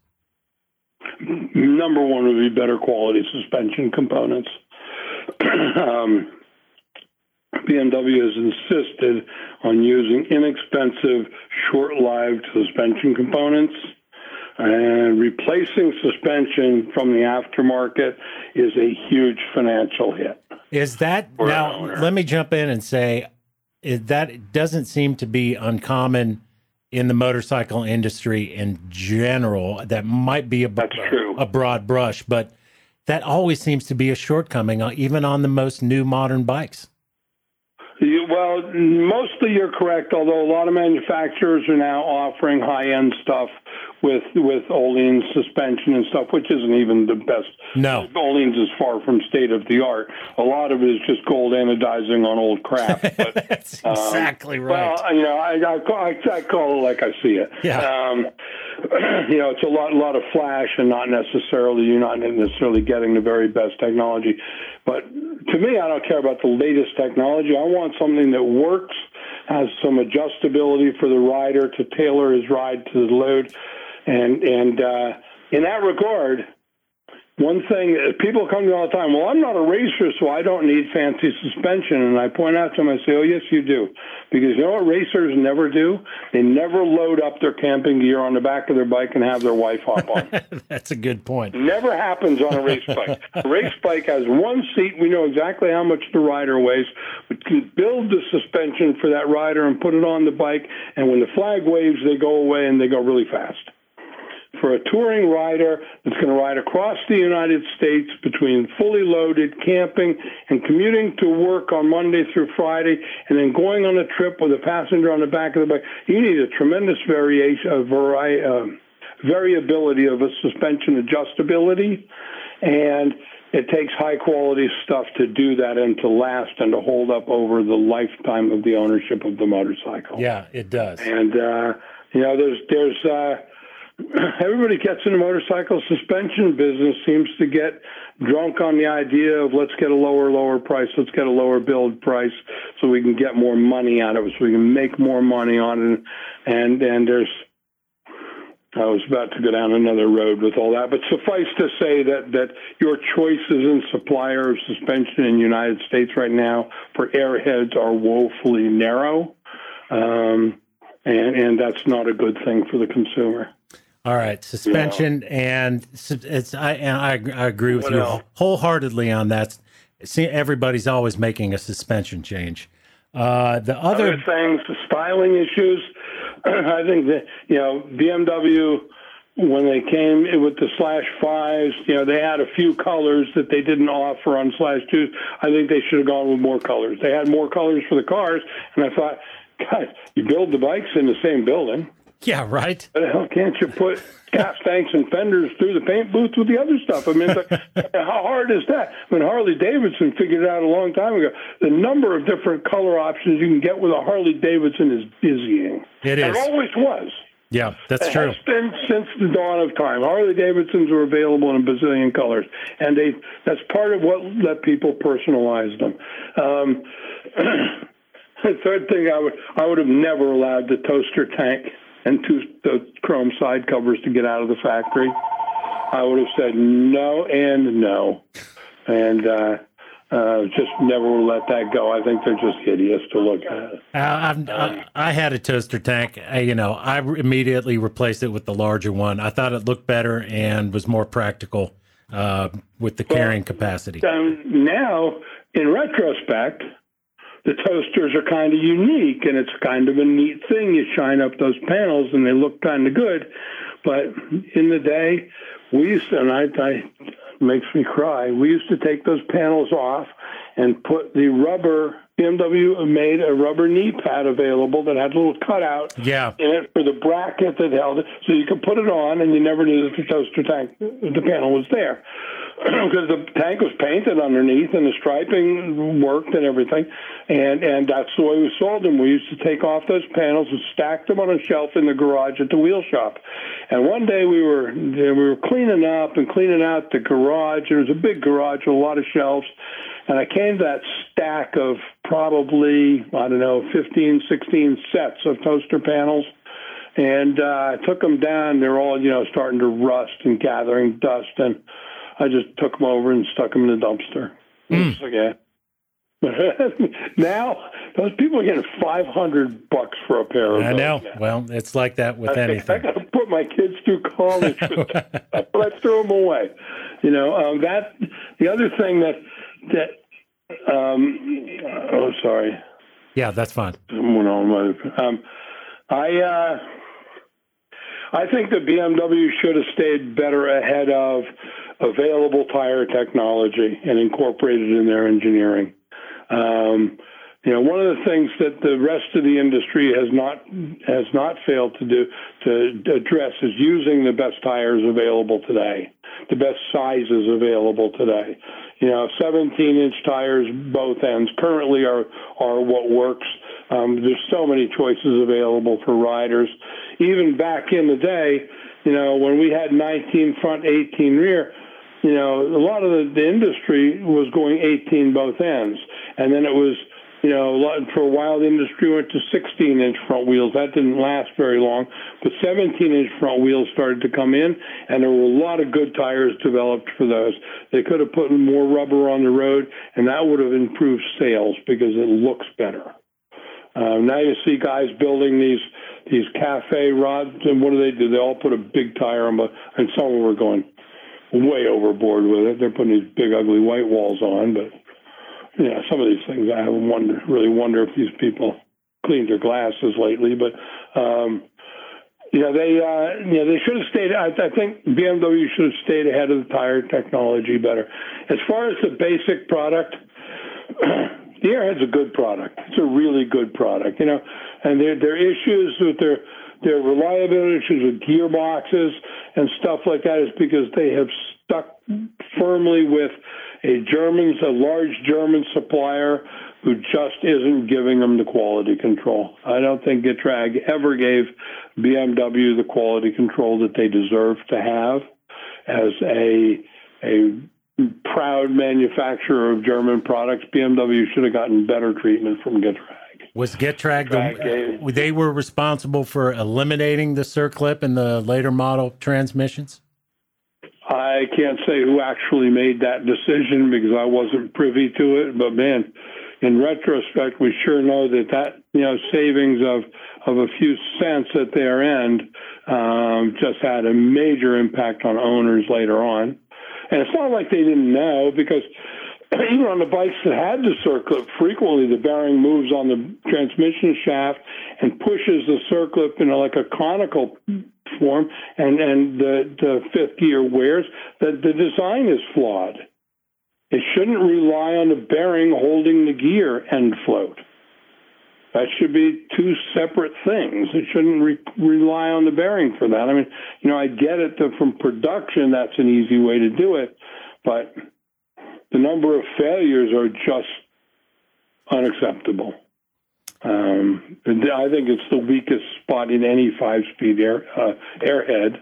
Number one would be better quality suspension components. <clears throat> um, BMW has insisted on using inexpensive, short-lived suspension components. And replacing suspension from the aftermarket is a huge financial hit. is that now let me jump in and say is that doesn't seem to be uncommon in the motorcycle industry in general that might be a, That's true. a broad brush but that always seems to be a shortcoming uh, even on the most new modern bikes You, well, mostly you're correct. Although a lot of manufacturers are now offering high-end stuff with with Öhlins suspension and stuff, which isn't even the best. no Öhlins is far from state of the art. A lot of it is just gold anodizing on old crap. <laughs> But, that's exactly right well, you know, I, I, call, I, I call it like I see it. Yeah. Um, <clears throat> you know, it's a lot, lot of flash, and not necessarily you're not necessarily getting the very best technology. But to me, I don't care about the latest technology. I want something that works, has some adjustability for the rider to tailor his ride to the load, and and uh, in that regard, one thing people come to me all the time. Well, I'm not a racer, so I don't need fancy suspension. And I point out to them, I say, "Oh, yes, you do," because you know what racers never do? They never load up their camping gear on the back of their bike and have their wife hop on. <laughs> that's a good point Never happens on a race bike. <laughs> A race bike has one seat. We know exactly how much the rider weighs. We can build the suspension for that rider and put it on the bike. And when the flag waves, they go away and they go really fast. For a touring rider that's going to ride across the United States between fully loaded camping and commuting to work on Monday through Friday, and then going on a trip with a passenger on the back of the bike, you need a tremendous variation, a vari- um variability of a suspension adjustability, and it takes high quality stuff to do that and to last and to hold up over the lifetime of the ownership of the motorcycle. yeah it does And uh, You know, there's there's uh, <clears throat> everybody gets in the motorcycle. Suspension business seems to get drunk on the idea of let's get a lower lower price, let's get a lower build price, so we can get more money out of it, so we can make more money on it, and and there's I was about to go down another road with all that, but suffice to say that that your choices in supplier of suspension in the United States right now for airheads are woefully narrow, um, and and that's not a good thing for the consumer. All right, suspension and it's I and I, I agree with what you else? wholeheartedly on that. See, everybody's always making a suspension change. Uh, the other, other things, the styling issues <clears throat> I think that you know BMW when they came with the slash fives, you know, they had a few colors that they didn't offer on slash twos. I think they should have gone with more colors. They had more colors for the cars, and I thought, God, you build the bikes in the same building. <laughs> Yeah, right. But hell can't you put gas tanks and fenders through the paint booth with the other stuff? I mean, like, <laughs> how hard is that? I mean, Harley Davidson figured it out a long time ago. The number of different color options you can get with a Harley Davidson is dizzying. It is. It always was. Yeah, that's it true. It's been since the dawn of time. Harley Davidsons were available in a bazillion colors, and they that's part of what let people personalize them. Um, <clears throat> the third thing I would I would have never allowed the toaster tank and two the chrome side covers to get out of the factory, I would have said no and no, and uh, uh, just never let that go. I think they're just hideous to look at. Uh, I, I had a toaster tank. I, you know, I immediately replaced it with the larger one. I thought it looked better and was more practical uh, with the carrying well, capacity. Um, now, in retrospect, the toasters are kind of unique and it's kind of a neat thing. You shine up those panels and they look kind of good. But in the day, we used to, and I, I makes me cry. We used to take those panels off and put the rubber. BMW made a rubber knee pad available that had a little cutout yeah. in it for the bracket that held it, so you could put it on and you never knew that the toaster tank, the panel was there <clears throat> because the tank was painted underneath and the striping worked and everything, and and that's the way we sold them. We used to take off those panels and stack them on a shelf in the garage at the wheel shop. And one day we were we were cleaning up and cleaning out the garage. There was a big garage with a lot of shelves, and I came to that stack of probably I don't know 15, 16 sets of toaster panels and uh, I took them down. They're all, you know, starting to rust and gathering dust. And I just took them over and stuck them in the dumpster. Mm. Yeah. <laughs> now those people are getting five hundred bucks for a pair of. I know. Well, it's like that with I anything. I got to put my kids through college, but <laughs> I threw them away. You know um, that. The other thing that that. Um, oh, sorry. Yeah, that's fine. Um, I. Uh, I think the BMW should have stayed better ahead of available tire technology and incorporated in their engineering. Um, you know, one of the things that the rest of the industry has not has not failed to do to address is using the best tires available today, the best sizes available today. You know, 17 inch tires both ends currently are are what works. Um, there's so many choices available for riders. Even back in the day, you know, when we had 19 front, 18 rear, you know, a lot of the, the industry was going 18 both ends, and then it was, you know, for a while the industry went to 16 inch front wheels. That didn't last very long, but 17 inch front wheels started to come in, and there were a lot of good tires developed for those. They could have put more rubber on the road, and that would have improved sales because it looks better. Uh, now you see guys building these these cafe rods, and what do they do? They all put a big tire on, but and some of them were going way overboard with it. They're putting these big, ugly white walls on, but know, some of these things I wonder, really wonder if these people cleaned their glasses lately. But um, know, they uh, know they should have stayed. I, I think BMW should have stayed ahead of the tire technology better. As far as the basic product. <clears throat> the Airhead's a good product. It's a really good product, you know. And their their issues with their their reliability issues with gearboxes and stuff like that is because they have stuck firmly with a German, a large German supplier who just isn't giving them the quality control. I don't think Getrag ever gave BMW the quality control that they deserve to have as a a proud manufacturer of German products. BMW should have gotten better treatment from Getrag. Was Getrag the, they were responsible for eliminating the circlip in the later model transmissions? I can't say who actually made that decision because I wasn't privy to it, but man, in retrospect, we sure know that that you know savings of of a few cents at their end um, just had a major impact on owners later on. And it's not like they didn't know because <clears throat> even on the bikes that had the circlip, frequently the bearing moves on the transmission shaft and pushes the circlip in like a conical form, and and the the fifth gear wears. That the design is flawed. It shouldn't rely on the bearing holding the gear end float. That should be two separate things. It shouldn't re- rely on the bearing for that. I mean, you know, I get it that from production that's an easy way to do it, but the number of failures are just unacceptable. Um, I think it's the weakest spot in any five-speed air uh, airhead.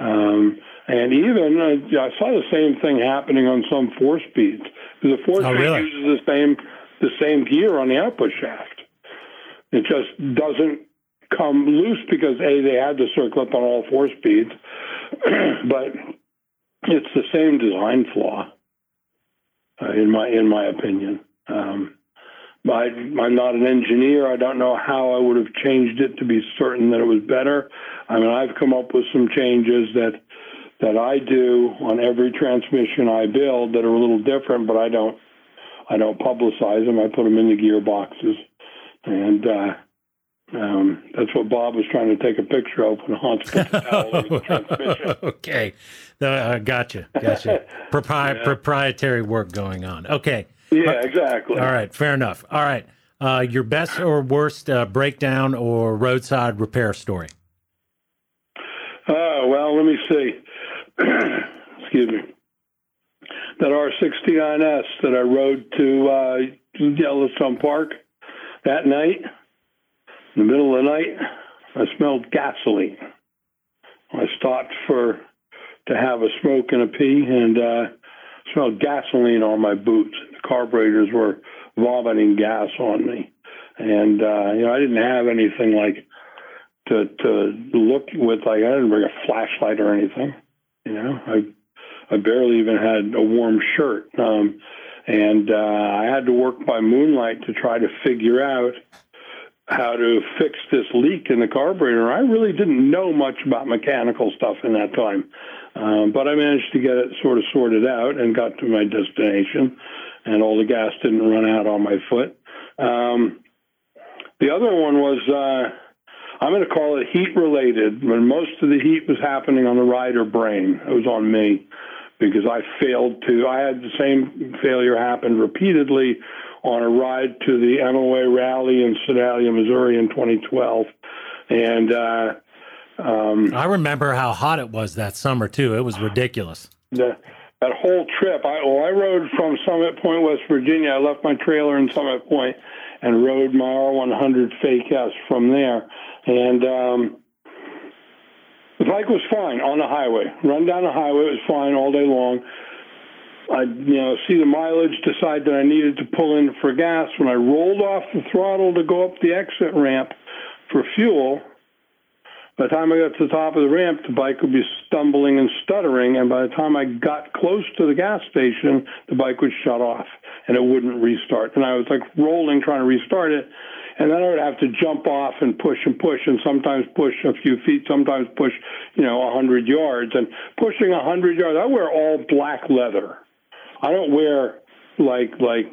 Um, and even uh, I saw the same thing happening on some four speeds. The four oh, speed really? uses the same the same gear on the output shaft. It just doesn't come loose because a they had the circlip on all four speeds, <clears throat> but it's the same design flaw, uh, in my in my opinion. Um, I, I'm not an engineer. I don't know how I would have changed it to be certain that it was better. I mean, I've come up with some changes that that I do on every transmission I build that are a little different, but I don't I don't publicize them. I put them in the gearboxes and uh, um, that's what Bob was trying to take a picture of when Hans put the transmission. <laughs> okay, uh, gotcha, gotcha. <laughs> Propri- yeah. Proprietary work going on. Okay. Yeah, exactly. All right, fair enough. All right, uh, your best or worst uh, breakdown or roadside repair story? Uh, well, let me see. <clears throat> Excuse me. That R69S that I rode to uh, Yellowstone Park that night, in the middle of the night, I smelled gasoline. I stopped for to have a smoke and a pee, and uh, smelled gasoline on my boots. The carburetors were vomiting gas on me, and uh, you know I didn't have anything like to to look with. Like I didn't bring a flashlight or anything. You know, I I barely even had a warm shirt. Um, and uh, I had to work by moonlight to try to figure out how to fix this leak in the carburetor. I really didn't know much about mechanical stuff in that time, um, but I managed to get it sort of sorted out and got to my destination, and all the gas didn't run out on my foot. Um, the other one was. Uh, I'm going to call it heat related, when most of the heat was happening on the rider brain. It was on me because I failed to. I had the same failure happen repeatedly on a ride to the MOA rally in Sedalia, Missouri in 2012, and. Uh, um, I remember how hot it was that summer too. It was ridiculous. The, that whole trip, I well, I rode from Summit Point, West Virginia. I left my trailer in Summit Point and rode my R100 Fake S from there. And um, the bike was fine on the highway. Run down the highway, it was fine all day long. I, you know, see the mileage, decide that I needed to pull in for gas. When I rolled off the throttle to go up the exit ramp for fuel, by the time I got to the top of the ramp, the bike would be stumbling and stuttering. And by the time I got close to the gas station, the bike would shut off and it wouldn't restart. And I was like rolling, trying to restart it and then I would have to jump off and push and push, and sometimes push a few feet, sometimes push, you know, a hundred yards. And pushing a hundred yards, I wear all black leather. I don't wear like like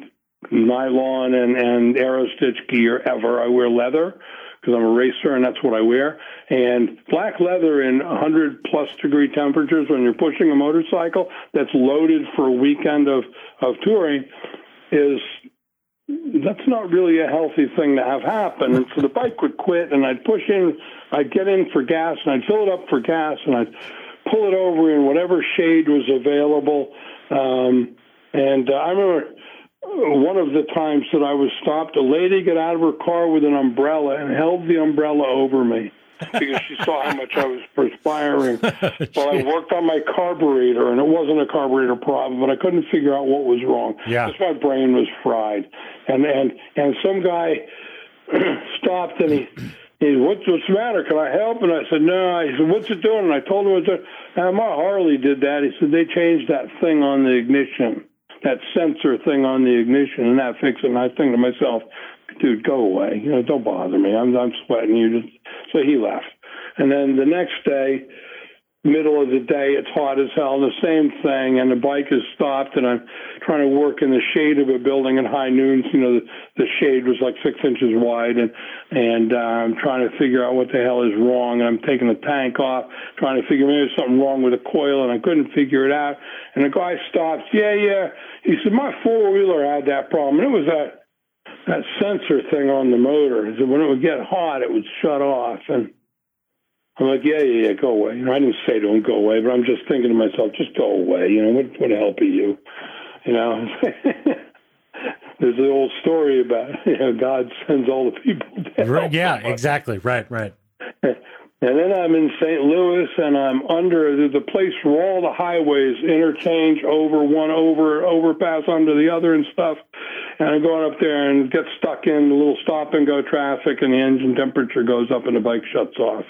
nylon and and Aerostich gear ever. I wear leather because I'm a racer and that's what I wear. And black leather in 100 plus degree temperatures when you're pushing a motorcycle that's loaded for a weekend of of touring is that's not really a healthy thing to have happen. And so the bike would quit, and I'd push in, I'd get in for gas, and I'd fill it up for gas, and I'd pull it over in whatever shade was available. Um, and uh, I remember one of the times that I was stopped, a lady got out of her car with an umbrella and held the umbrella over me because she saw how much I was perspiring. <laughs> well, I worked on my carburetor, and it wasn't a carburetor problem, but I couldn't figure out what was wrong. Yeah, because my brain was fried. And and and some guy <clears throat> stopped and he. He said, what's, what's the matter? Can I help? And I said, no. He said, what's it doing? And I told him, it was my Harley did that. He said, they changed that thing on the ignition, that sensor thing on the ignition, and that fixed it. And I think to myself, dude, go away. You know, don't bother me. I'm, I'm sweating you. Just, so he left. And then the next day, middle of the day, it's hot as hell, the same thing, and the bike is stopped, and I'm trying to work in the shade of a building at high noon. You know, the, the shade was like six inches wide, and and uh, I'm trying to figure out what the hell is wrong, and I'm taking the tank off, trying to figure maybe there's something wrong with the coil, and I couldn't figure it out. And the guy stops, yeah, yeah. He said my four wheeler had that problem, and it was that that sensor thing on the motor. He said when it would get hot, it would shut off, and I'm like, yeah, yeah, yeah, go away. You know, I didn't say him, go away, but I'm just thinking to myself, just go away. You know, what what help are you? You know, <laughs> there's the old story about <laughs> you know God sends all the people. Right, yeah, exactly. Right, right. And then I'm in St. Louis, and I'm under the place where all the highways interchange over one over overpass under the other and stuff. And I'm going up there and get stuck in the little stop and go traffic, and the engine temperature goes up, and the bike shuts off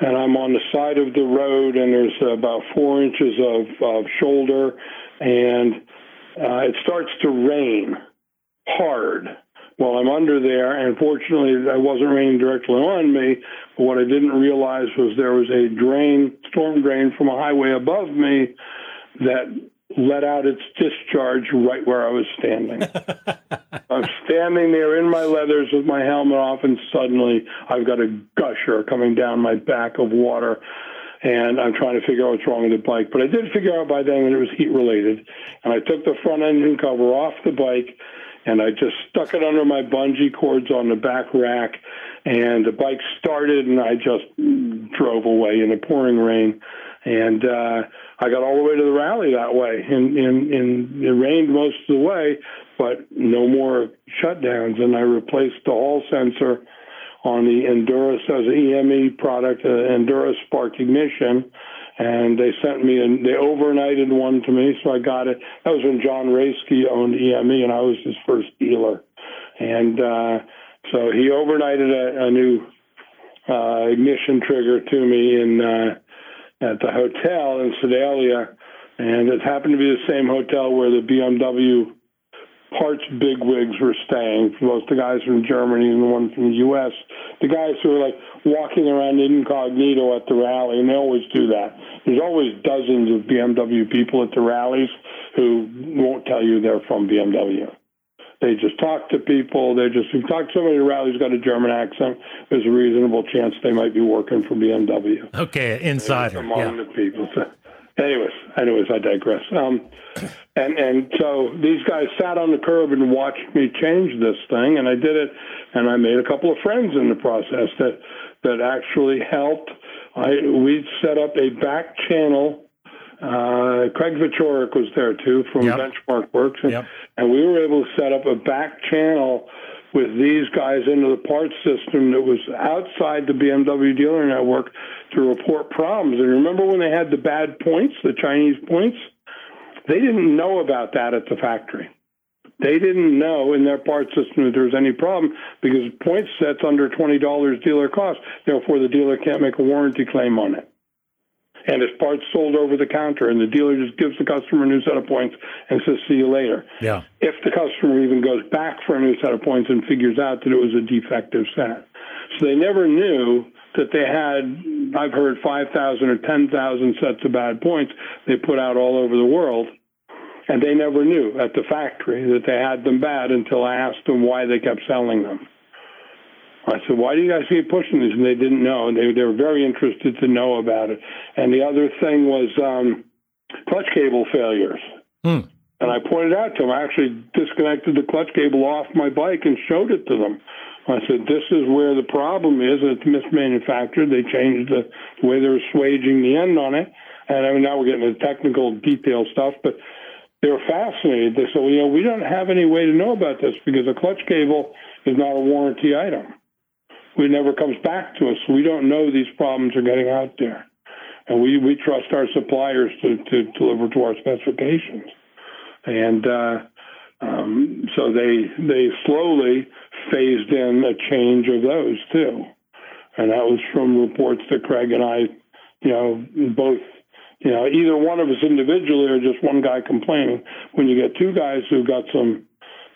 and I'm on the side of the road, and there's about four inches of, of shoulder, and uh, it starts to rain hard while I'm under there. And fortunately, it wasn't raining directly on me. But what I didn't realize was there was a drain, storm drain from a highway above me that let out its discharge right where I was standing. <laughs> I'm standing there in my leathers with my helmet off, and suddenly I've got a gusher coming down my back of water. And I'm trying to figure out what's wrong with the bike. But I did figure out by then that it was heat related. And I took the front engine cover off the bike and I just stuck it under my bungee cords on the back rack. And the bike started, and I just drove away in the pouring rain. And uh, I got all the way to the rally that way, and, and, and it rained most of the way, but no more shutdowns. And I replaced the hall sensor on the Endura as an EME product, uh, Endura Spark Ignition, and they sent me and they overnighted one to me, so I got it. That was when John Raisky owned EME, and I was his first dealer. And uh, so he overnighted a, a new uh, ignition trigger to me in. Uh, at the hotel in Sedalia, and it happened to be the same hotel where the BMW parts bigwigs were staying. Both the guys from Germany and the one from the U.S. The guys who are like walking around incognito at the rally, and they always do that. There's always dozens of BMW people at the rallies who won't tell you they're from BMW. They just talk to people. They just if you talk to somebody at a rally who's got a German accent. There's a reasonable chance they might be working for BMW. Okay, insider. Among yeah. the people. Anyways, anyways, I digress. Um, and and so these guys sat on the curb and watched me change this thing, and I did it, and I made a couple of friends in the process that that actually helped. I we set up a back channel uh, Craig Vechorik was there too from yep. Benchmark Works, and, yep. and we were able to set up a back channel with these guys into the parts system that was outside the BMW dealer network to report problems. And remember when they had the bad points, the Chinese points? They didn't know about that at the factory. They didn't know in their part system that there was any problem because point sets under $20 dealer cost. Therefore, the dealer can't make a warranty claim on it and his parts sold over the counter, and the dealer just gives the customer a new set of points and says, "See you later." Yeah. If the customer even goes back for a new set of points and figures out that it was a defective set, so they never knew that they had. I've heard five thousand or ten thousand sets of bad points they put out all over the world. And they never knew at the factory that they had them bad until I asked them why they kept selling them. I said, why do you guys keep pushing this? And they didn't know. And they, they were very interested to know about it. And the other thing was um, clutch cable failures. Hmm. And I pointed out to them, I actually disconnected the clutch cable off my bike and showed it to them. I said, this is where the problem is. It's mismanufactured. They changed the way they're swaging the end on it. And I mean, now we're getting into technical detail stuff, but they were fascinated. They said, well, you know, we don't have any way to know about this because a clutch cable is not a warranty item. It never comes back to us. We don't know these problems are getting out there. And we, we trust our suppliers to, to deliver to our specifications. And uh, um, so they they slowly phased in a change of those too. And that was from reports that Craig and I, you know, both you know, either one of us individually or just one guy complaining. When you get two guys who've got some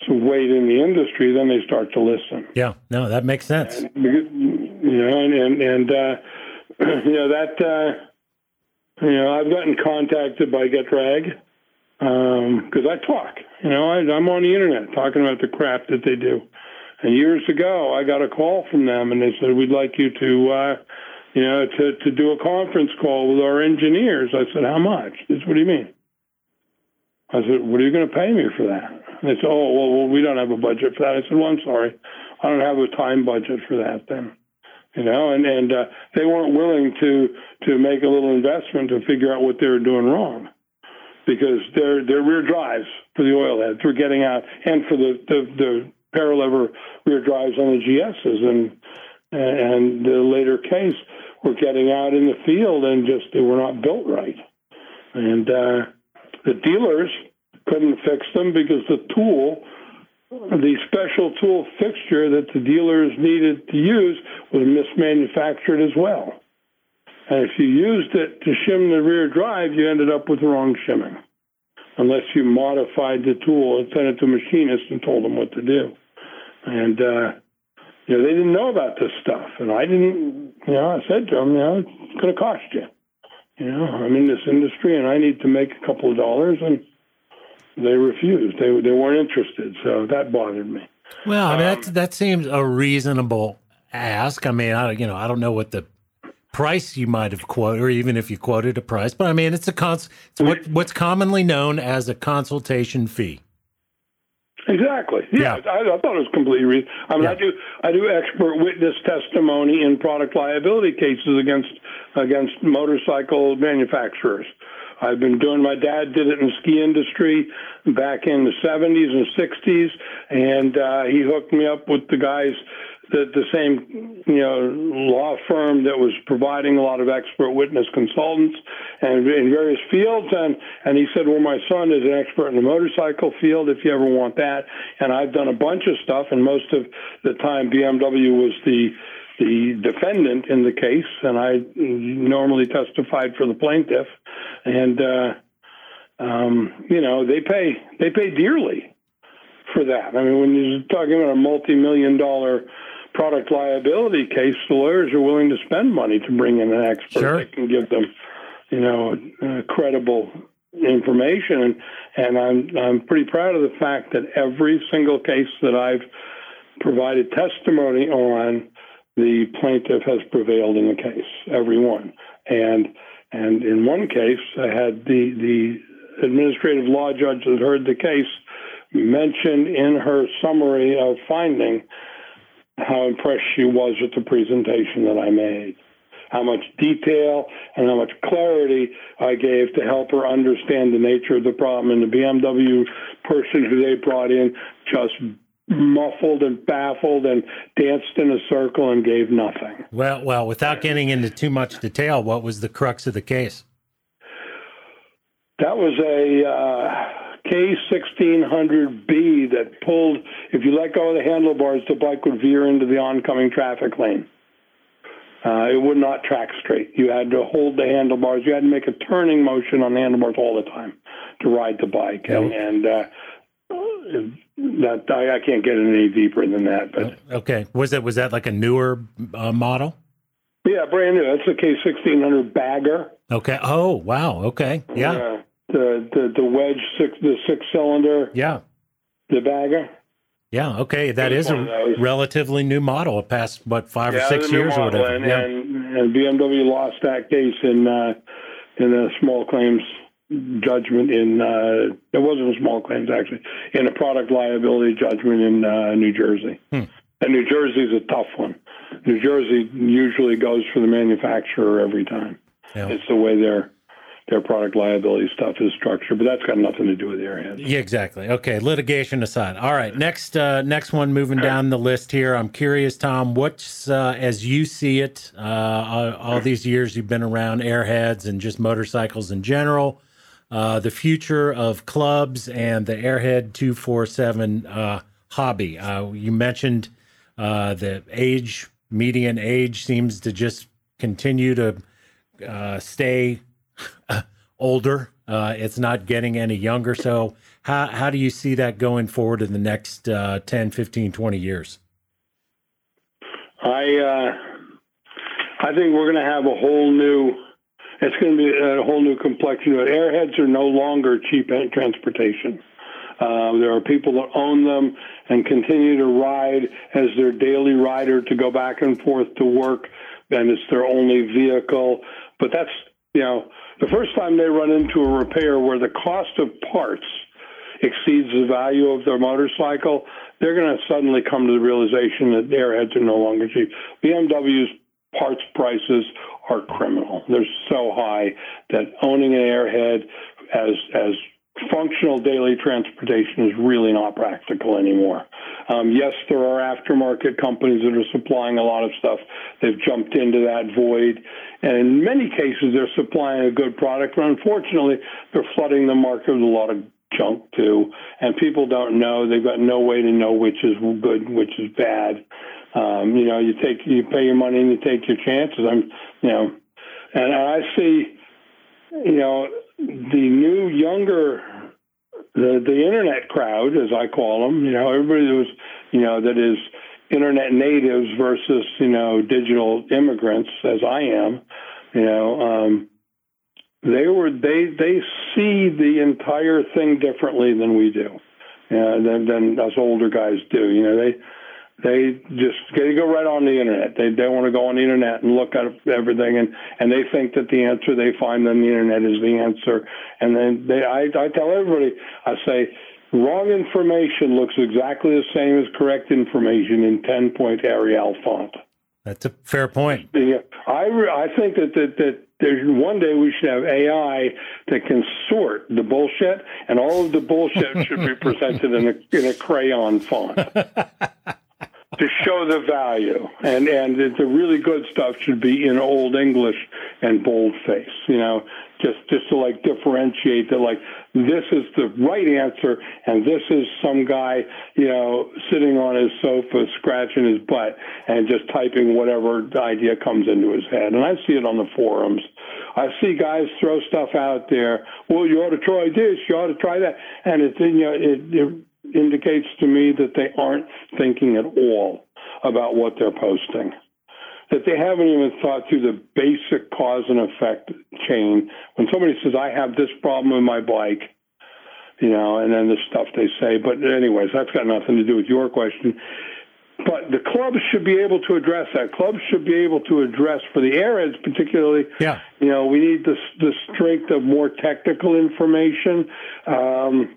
some weight in the industry, then they start to listen. Yeah, no, that makes sense. And, you know, and and, and uh, <clears throat> you know that uh, you know I've gotten contacted by Getrag because um, I talk. You know, I, I'm on the internet talking about the crap that they do. And years ago, I got a call from them, and they said, "We'd like you to." Uh, you know, to, to do a conference call with our engineers. I said, how much? This, what do you mean? I said, what are you going to pay me for that? And they said, oh, well, well, we don't have a budget for that. I said, well, I'm sorry. I don't have a time budget for that then. You know, and, and uh, they weren't willing to, to make a little investment to figure out what they were doing wrong because their, their rear drives for the oil heads were getting out and for the, the, the paralever rear drives on the GSs. And, and the later case, were getting out in the field and just they were not built right. And uh, the dealers couldn't fix them because the tool, the special tool fixture that the dealers needed to use was mismanufactured as well. And if you used it to shim the rear drive, you ended up with wrong shimming, unless you modified the tool and sent it to a machinist and told them what to do. And uh, you know, they didn't know about this stuff, and I didn't. You know, I said to them, you know, it's going to cost you. You know, I'm in this industry, and I need to make a couple of dollars, and they refused. They they weren't interested, so that bothered me. Well, I mean, um, that that seems a reasonable ask. I mean, I you know, I don't know what the price you might have quoted, or even if you quoted a price, but I mean, it's a cons. It's what what's commonly known as a consultation fee. Exactly. Yeah, yeah. I, I, thought it was completely reasonable. I mean, yeah. I do I do expert witness testimony in product liability cases against against motorcycle manufacturers. I've been doing. My dad did it in the ski industry back in the 70s and 60s, and uh, he hooked me up with the guys the, the same you know law firm that was providing a lot of expert witness consultants and in various fields and and he said well my son is an expert in the motorcycle field if you ever want that and I've done a bunch of stuff and most of the time BMW was the the defendant in the case and I normally testified for the plaintiff and uh um you know they pay they pay dearly for that. I mean, when you're talking about a multi-million dollar product liability case, the lawyers are willing to spend money to bring in an expert sure. that can give them, you know, uh, credible information. And, and I'm I'm pretty proud of the fact that every single case that I've provided testimony on, the plaintiff has prevailed in the case, every one. And and in one case, I had the the administrative law judge that heard the case mentioned in her summary of finding how impressed she was with the presentation that I made, how much detail and how much clarity I gave to help her understand the nature of the problem. And the BMW person who they brought in just muffled and baffled and danced in a circle and gave nothing. Well, well, without getting into too much detail, what was the crux of the case? That was a uh, K1600B that pulled, if you let go of the handlebars, the bike would veer into the oncoming traffic lane. Uh, it would not track straight. You had to hold the handlebars. You had to make a turning motion on the handlebars all the time to ride the bike. And, and uh, that I, I, can't get any deeper than that. But okay, was that was that like a newer uh, model? Yeah, brand new. That's a K1600 bagger. Okay. Oh wow. Okay. Yeah the the, the wedge six the six cylinder. Yeah. The bagger. Yeah. Okay, that is a relatively new model. It passed what five yeah, or six years or whatever. And, yeah. and, and, BMW lost that case in uh, in a small claims judgment in uh, it wasn't a small claims actually in a product liability judgment in uh, New Jersey. Hmm. And New Jersey is a tough one. New Jersey usually goes for the manufacturer every time. Yeah. It's the way they're their product liability stuff is structured, but that's got nothing to do with airheads. Yeah, exactly. Okay, litigation aside. All right, next uh, next one moving down the list here. I'm curious, Tom, what's uh, as you see it, uh, all, all, these years you've been around airheads and just motorcycles in general, uh, the future of clubs and the Airhead 247 uh, hobby. Uh, you mentioned the age median age seems to just continue to stay <laughs> older. Uh, it's not getting any younger. So, how, how do you see that going forward in the next uh, 10, 15, 20 years? I uh, I think we're going to have a whole new. It's going to be a whole new complexion. But Airheads are no longer cheap transportation. Uh, there are people that own them and continue to ride as their daily rider to go back and forth to work, and it's their only vehicle. But that's you know the first time they run into a repair where the cost of parts exceeds the value of their motorcycle, they're going to suddenly come to the realization that airheads are no longer cheap. BMW's parts prices are criminal. They're so high that owning an airhead as as functional daily transportation is really not practical anymore. Um, yes, there are aftermarket companies that are supplying a lot of stuff. They've jumped into that void. And in many cases, they're supplying a good product. But unfortunately, they're flooding the market with a lot of junk too. And people don't know. They've got no way to know which is good, and which is bad. Um, you know, you take, you pay your money and you take your chances. I'm, you know, and I see, you know, the new younger the the internet crowd, as I call them, you know, everybody that was, you know, that is internet natives versus you know digital immigrants, as I am, you know, um, they were they they see the entire thing differently than we do, know, than than us older guys do. You know, they they just they go right on the internet. They they want to go on the internet and look at everything, and and they think that the answer they find on the internet is the answer. And then they, I I tell everybody, I say, wrong information looks exactly the same as correct information in ten point Arial font. That's a fair point. Yeah, I I think that that that there's one day we should have AI that can sort the bullshit, and all of the bullshit should be presented in a in a crayon font. <laughs> show the value, and and the really good stuff should be in Old English and boldface. You know, just just to like differentiate that like this is the right answer, and this is some guy you know sitting on his sofa scratching his butt and just typing whatever idea comes into his head. And I see it on the forums. I see guys throw stuff out there. Well, you ought to try this. You ought to try that, and it's you know it, it indicates to me that they aren't thinking at all about what they're posting. That they haven't even thought through the basic cause and effect chain. When somebody says, I have this problem with my bike, you know, and then the stuff they say. But, anyways, that's got nothing to do with your question. But the clubs should be able to address that. Clubs should be able to address, for the airheads particularly, yeah. you know, we need the, the strength of more technical information. Um,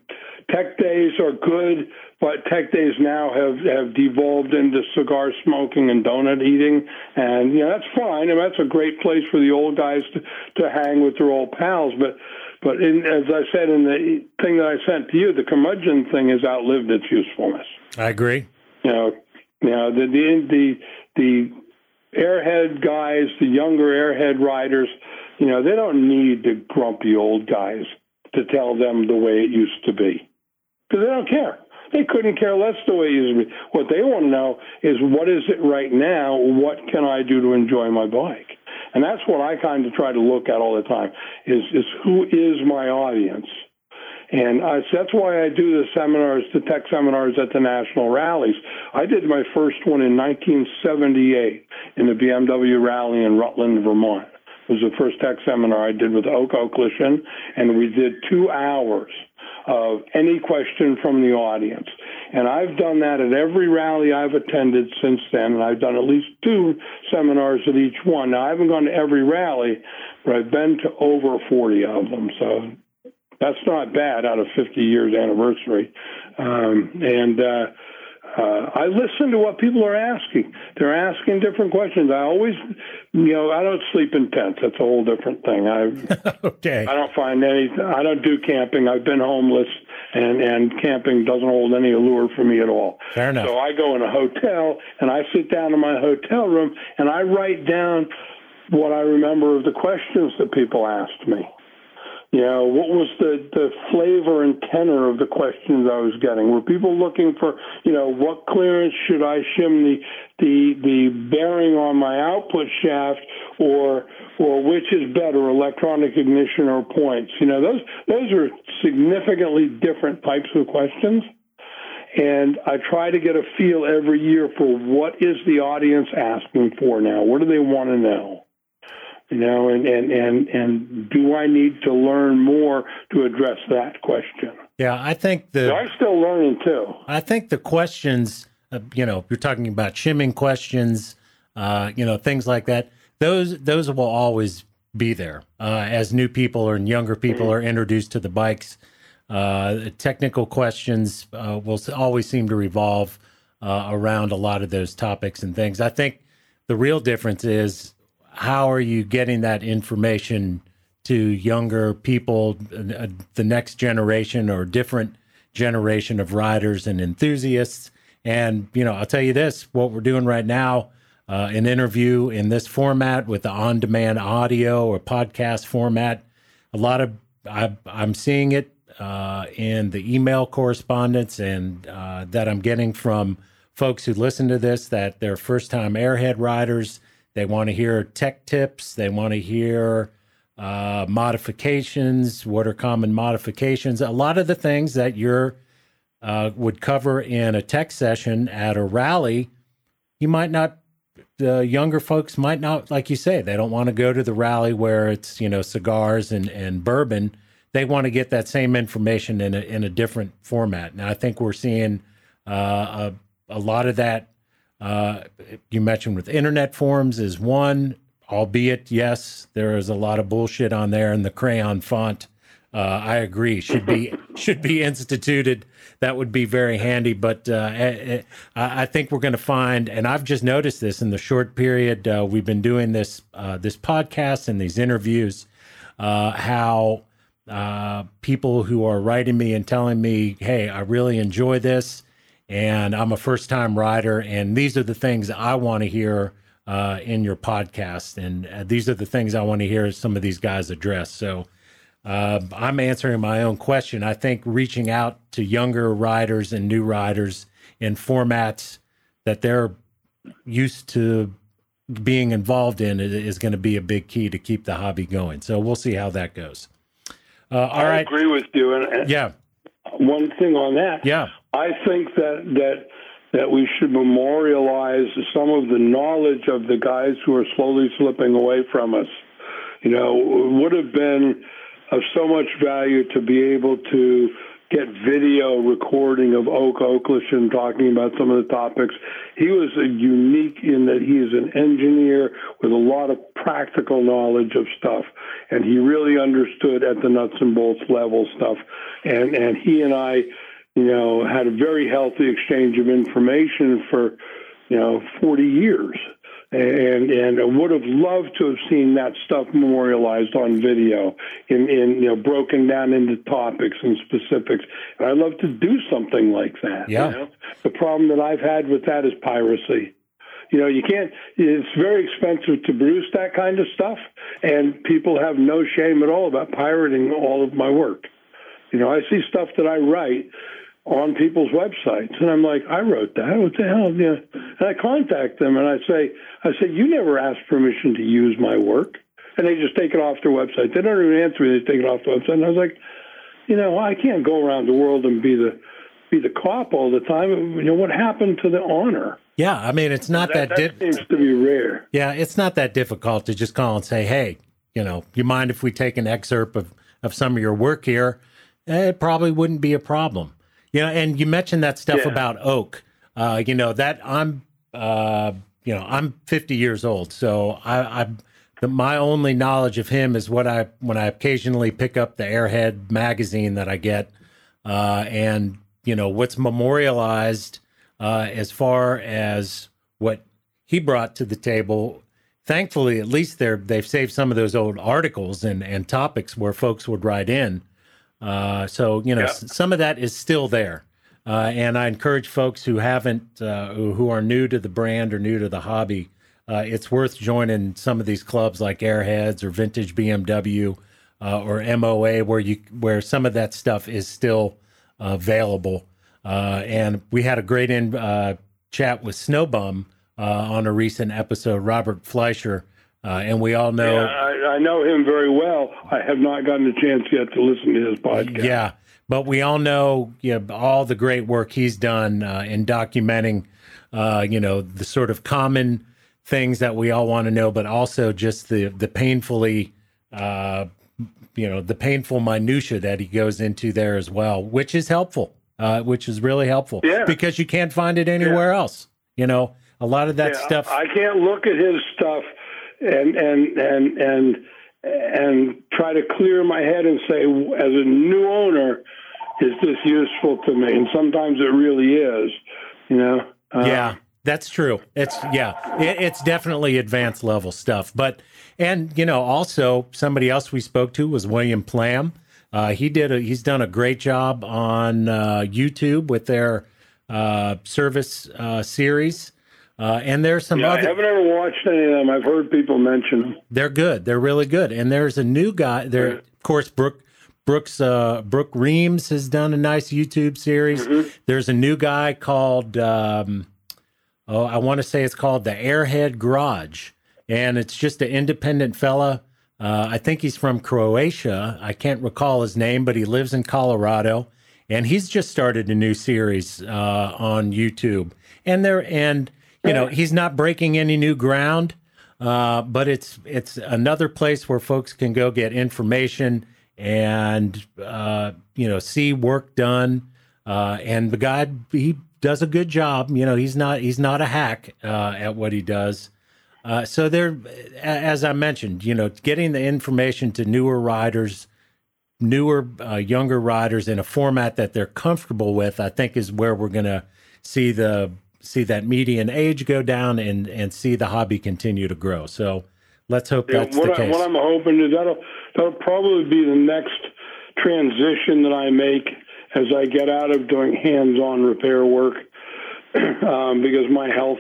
tech days are good, but tech days now have, have devolved into cigar smoking and donut eating. And, you know, that's fine. and that's a great place for the old guys to, to hang with their old pals. But, but in, as I said in the thing that I sent to you, the curmudgeon thing has outlived its usefulness. I agree. You know, you know the, the, the, the airhead guys, the younger airhead riders, you know, they don't need the grumpy old guys to tell them the way it used to be because they don't care. They couldn't care less the way used. What they want to know is what is it right now? What can I do to enjoy my bike? And that's what I kind of try to look at all the time is, is who is my audience? And uh, so that's why I do the seminars, the tech seminars at the national rallies. I did my first one in 1978 in the BMW rally in Rutland, Vermont. It was the first tech seminar I did with Oak Okleshen, and we did two hours of any question from the audience. And I've done that at every rally I've attended since then, and I've done at least two seminars at each one. Now, I haven't gone to every rally, but I've been to over 40 of them. So that's not bad out of 50 years anniversary. Um, and uh, Uh, I listen to what people are asking. They're asking different questions. I always, you know, I don't sleep in tents. That's a whole different thing. I <laughs> okay. I don't find any. I don't do camping. I've been homeless, and and camping doesn't hold any allure for me at all. Fair enough. So I go in a hotel and I sit down in my hotel room and I write down what I remember of the questions that people asked me. Know, what was the, the flavor and tenor of the questions I was getting? Were people looking for, you know, what clearance should I shim the the the bearing on my output shaft, or or which is better, electronic ignition or points? You know, those those are significantly different types of questions. And I try to get a feel every year for what is the audience asking for now? What do they want to know? You know, and, and, and, and do I need to learn more to address that question? Yeah, I think the. So I'm still learning too. I think the questions, uh, you know, you're talking about shimming questions, uh, you know, things like that. Those those will always be there uh, as new people or younger people mm-hmm. are introduced to the bikes. Uh, technical questions uh, will always seem to revolve uh, around a lot of those topics and things. I think the real difference is how are you getting that information to younger people, the next generation or different generation of riders and enthusiasts? And, you know, I'll tell you this what we're doing right now, uh, an interview in this format with the on demand audio or podcast format, a lot of, I, am seeing it uh, in the email correspondence and uh, that I'm getting from folks who listen to this that they're first time airhead riders they want to hear tech tips. They want to hear uh, modifications. What are common modifications? A lot of the things that you're uh, would cover in a tech session at a rally, you might not. The younger folks might not, like you say, they don't want to go to the rally where it's you know cigars and and bourbon. They want to get that same information in a in a different format. Now I think we're seeing uh, a a lot of that uh, you mentioned with internet forums is one, albeit yes, there is a lot of bullshit on there, and the crayon font. Uh, I agree should be <laughs> should be instituted. That would be very handy. But uh, eh, eh, I, I, think we're going to find, and I've just noticed this in the short period uh, we've been doing this uh, this podcast and these interviews, uh, how people who are writing me and telling me, "Hey, I really enjoy this." And I'm a first time rider, and these are the things I want to hear uh, in your podcast, and uh, these are the things I want to hear some of these guys address. So uh, I'm answering my own question. I think reaching out to younger riders and new riders in formats that they're used to being involved in is going to be a big key to keep the hobby going. So we'll see how that goes. Uh, all I right. agree with you. And, yeah. One thing on that. Yeah. I think that that that we should memorialize some of the knowledge of the guys who are slowly slipping away from us. You know, would have been of so much value to be able to get video recording of Oak Okleshen talking about some of the topics. He was unique in that he is an engineer with a lot of practical knowledge of stuff, and he really understood at the nuts and bolts level stuff. And and he and I you know, had a very healthy exchange of information for, you know, 40 years. And and I would have loved to have seen that stuff memorialized on video, in, in you know broken down into topics and specifics. And I'd love to do something like that. Yeah. You know? The problem that I've had with that is piracy. You know, you can't. It's very expensive to produce that kind of stuff, and people have no shame at all about pirating all of my work. You know, I see stuff that I write on people's websites. And I'm like, I wrote that. What the hell? You know, and I contact them and I say, I say, you never asked permission to use my work. And they just take it off their website. They don't even answer me. They take it off the website. And I was like, you know, I can't go around the world and be the be the cop all the time. You know, what happened to the honor? Yeah, I mean, it's not that. That, that di- seems to be rare. Yeah, it's not that difficult to just call and say, hey, you know, you mind if we take an excerpt of of some of your work here? Eh, it probably wouldn't be a problem. You know, and you mentioned that stuff yeah. about oak. Uh, you know that I'm, uh, you know, I'm 50 years old, so I, I the, my only knowledge of him is what I when I occasionally pick up the Airhead magazine that I get, uh, and you know what's memorialized uh, as far as what he brought to the table. Thankfully, at least they're they've saved some of those old articles and and topics where folks would write in. Uh, so you know, yeah. some of that is still there. Uh, and I encourage folks who haven't, uh, who are new to the brand or new to the hobby, uh, it's worth joining some of these clubs like Airheads or Vintage BMW uh, or MOA, where you where some of that stuff is still available. Uh, and we had a great in, uh, chat with Snowbum on a recent episode, Robert Fleischer, and we all know. Yeah, I, I know him very well. I have not gotten a chance yet to listen to his podcast. Yeah but we all know you know, all the great work he's done uh, in documenting, uh, you know, the sort of common things that we all want to know, but also just the the painfully, uh, you know, the painful minutia that he goes into there as well, which is helpful, uh, which is really helpful, yeah. because you can't find it anywhere yeah. else. You know, a lot of that yeah, stuff. I can't look at his stuff and and and and and try to clear my head and say, as a new owner, is this useful to me? And sometimes it really is, you know. Uh, yeah, that's true. It's yeah, it, it's definitely advanced level stuff. But and you know, also somebody else we spoke to was William Plam. Uh, he did a, he's done a great job on uh, YouTube with their uh, service uh, series. Uh, and there's some yeah, other. I haven't ever watched any of them. I've heard people mention them. They're good. They're really good. And there's a new guy. There, of course, Brooke Brooks uh, Brook Reams has done a nice YouTube series. Mm-hmm. There's a new guy called um, oh I want to say it's called the Airhead Garage, and it's just an independent fella. Uh, I think he's from Croatia. I can't recall his name, but he lives in Colorado, and he's just started a new series uh, on YouTube. And there and you know he's not breaking any new ground, uh, but it's it's another place where folks can go get information and uh, you know see work done. Uh, and the guy he does a good job. You know, he's not he's not a hack uh, at what he does. Uh, so there, as I mentioned, you know, getting the information to newer riders, newer uh, younger riders in a format that they're comfortable with, I think is where we're going to see the see that median age go down and and see the hobby continue to grow. So let's hope yeah, that's what the I, case. What I'm hoping is that'll that'll probably be the next transition that I make as I get out of doing hands-on repair work <clears throat> um, because my health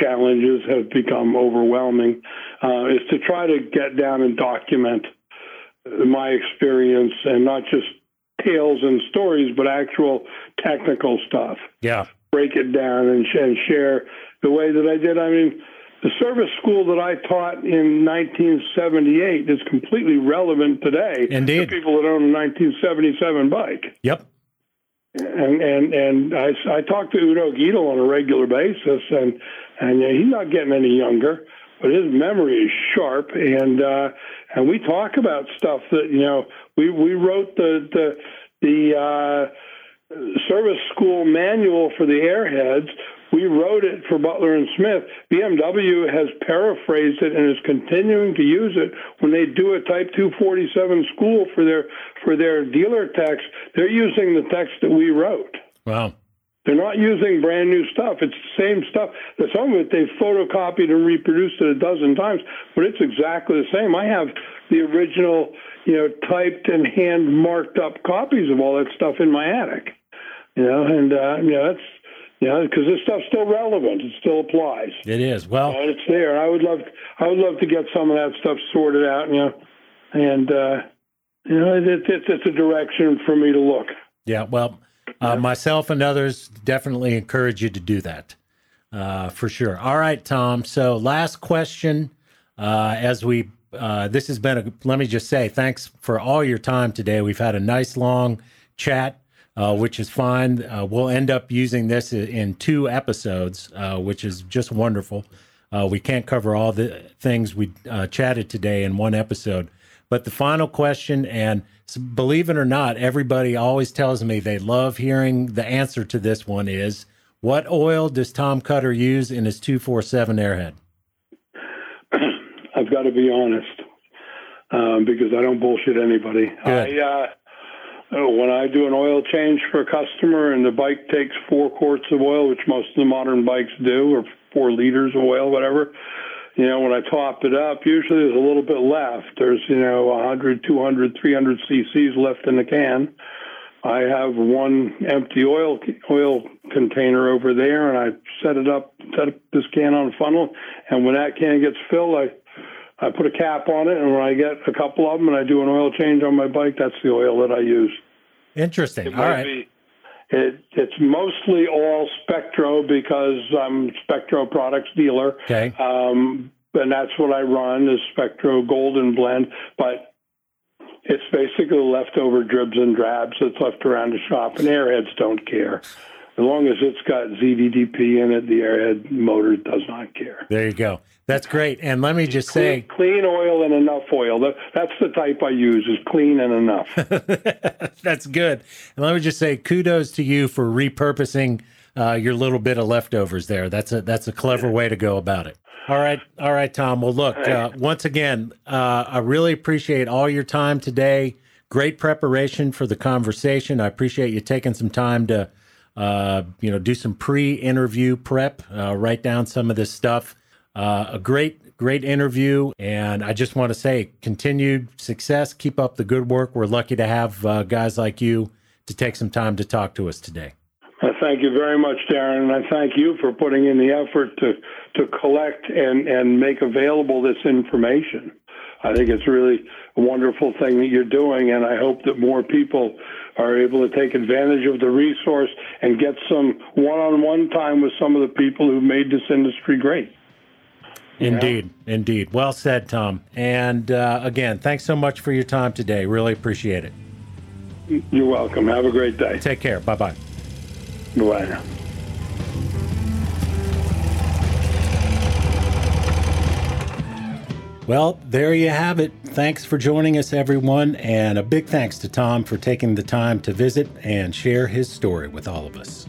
challenges have become overwhelming. Uh, is to try to get down and document my experience and not just tales and stories, but actual technical stuff. Yeah. Break it down and, and share the way that I did. I mean, the service school that I taught in 1978 is completely relevant today Indeed. to people that own a 1977 bike. Yep. And and and I, I talk to Udo Gietl on a regular basis, and and he's not getting any younger, but his memory is sharp, and uh, and we talk about stuff that you know we we wrote the the the uh, service school manual for the airheads we wrote it for Butler and Smith. BMW has paraphrased it and is continuing to use it when they do a Type 247 school for their for their dealer text. They're using the text that we wrote. Wow. They're not using brand new stuff. It's the same stuff. Some of it they've photocopied and reproduced it a dozen times, but it's exactly the same. I have the original, you know, typed and hand marked up copies of all that stuff in my attic. You know, and uh, you know that's yeah, because this stuff's still relevant. It still applies. It is. Well, and it's there. I would love, I would love to get some of that stuff sorted out. You know, and uh, you know, it's it's it's a direction for me to look. Yeah. Well, uh, myself and others definitely encourage you to do that uh, for sure. All right, Tom. So last question, uh, as we. Uh, this has been a. Let me just say, thanks for all your time today. We've had a nice long chat uh, which is fine. Uh, we'll end up using this in two episodes, uh, which is just wonderful. Uh, we can't cover all the things we uh, chatted today in one episode. But the final question, and believe it or not, everybody always tells me they love hearing the answer to this one is what oil does Tom Cutter use in his 247 Airhead? <clears throat> I've got to be honest um, because I don't bullshit anybody. Good. I, uh, uh, Uh, when I do an oil change for a customer and the bike takes four quarts of oil, which most of the modern bikes do, or four liters of oil, whatever, you know, when I top it up, usually there's a little bit left. There's, you know, 100, 200, 300 cc's left in the can. I have one empty oil oil container over there, and I set it up, set this can on a funnel, and when that can gets filled, I I put a cap on it, and when I get a couple of them and I do an oil change on my bike, that's the oil that I use. Interesting. All right. Be, it, it's mostly all Spectro because I'm Spectro products dealer. Okay. Um, and that's what I run is Spectro Golden Blend. But it's basically leftover dribs and drabs that's left around the shop, and airheads don't care. As long as it's got ZDDP in it, the airhead motor does not care. There you go. That's great. And let me just say clean oil and enough oil. That's the type I use is clean and enough. <laughs> That's good. And let me just say kudos to you for repurposing uh, your little bit of leftovers there. That's a that's a clever way to go about it. All right, all right, Tom. Well, look, uh, once again, uh, I really appreciate all your time today. Great preparation for the conversation. I appreciate you taking some time to, uh, you know, do some pre-interview prep, uh, write down some of this stuff. Uh, a great, great interview. And I just want to say continued success. Keep up the good work. We're lucky to have uh, guys like you to take some time to talk to us today. Uh, thank you very much, Darren, and I thank you for putting in the effort to to collect and and make available this information. I think it's really a wonderful thing that you're doing, and I hope that more people are able to take advantage of the resource and get some one-on-one time with some of the people who made this industry great. Indeed, yeah. indeed. Well said, Tom. And uh, again, thanks so much for your time today. Really appreciate it. You're welcome. Have a great day. Take care. Bye bye. Bye now. Well, there you have it. Thanks for joining us, everyone. And a big thanks to Tom for taking the time to visit and share his story with all of us.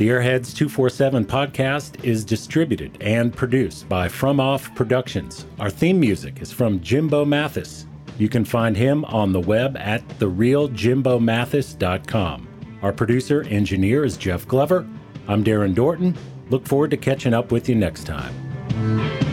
The Airheads 247 podcast is distributed and produced by From Off Productions. Our theme music is from Jimbo Mathus. You can find him on the web at therealjimbomathus.com. Our producer engineer is Jeff Glover. I'm Darren Dorton. Look forward to catching up with you next time.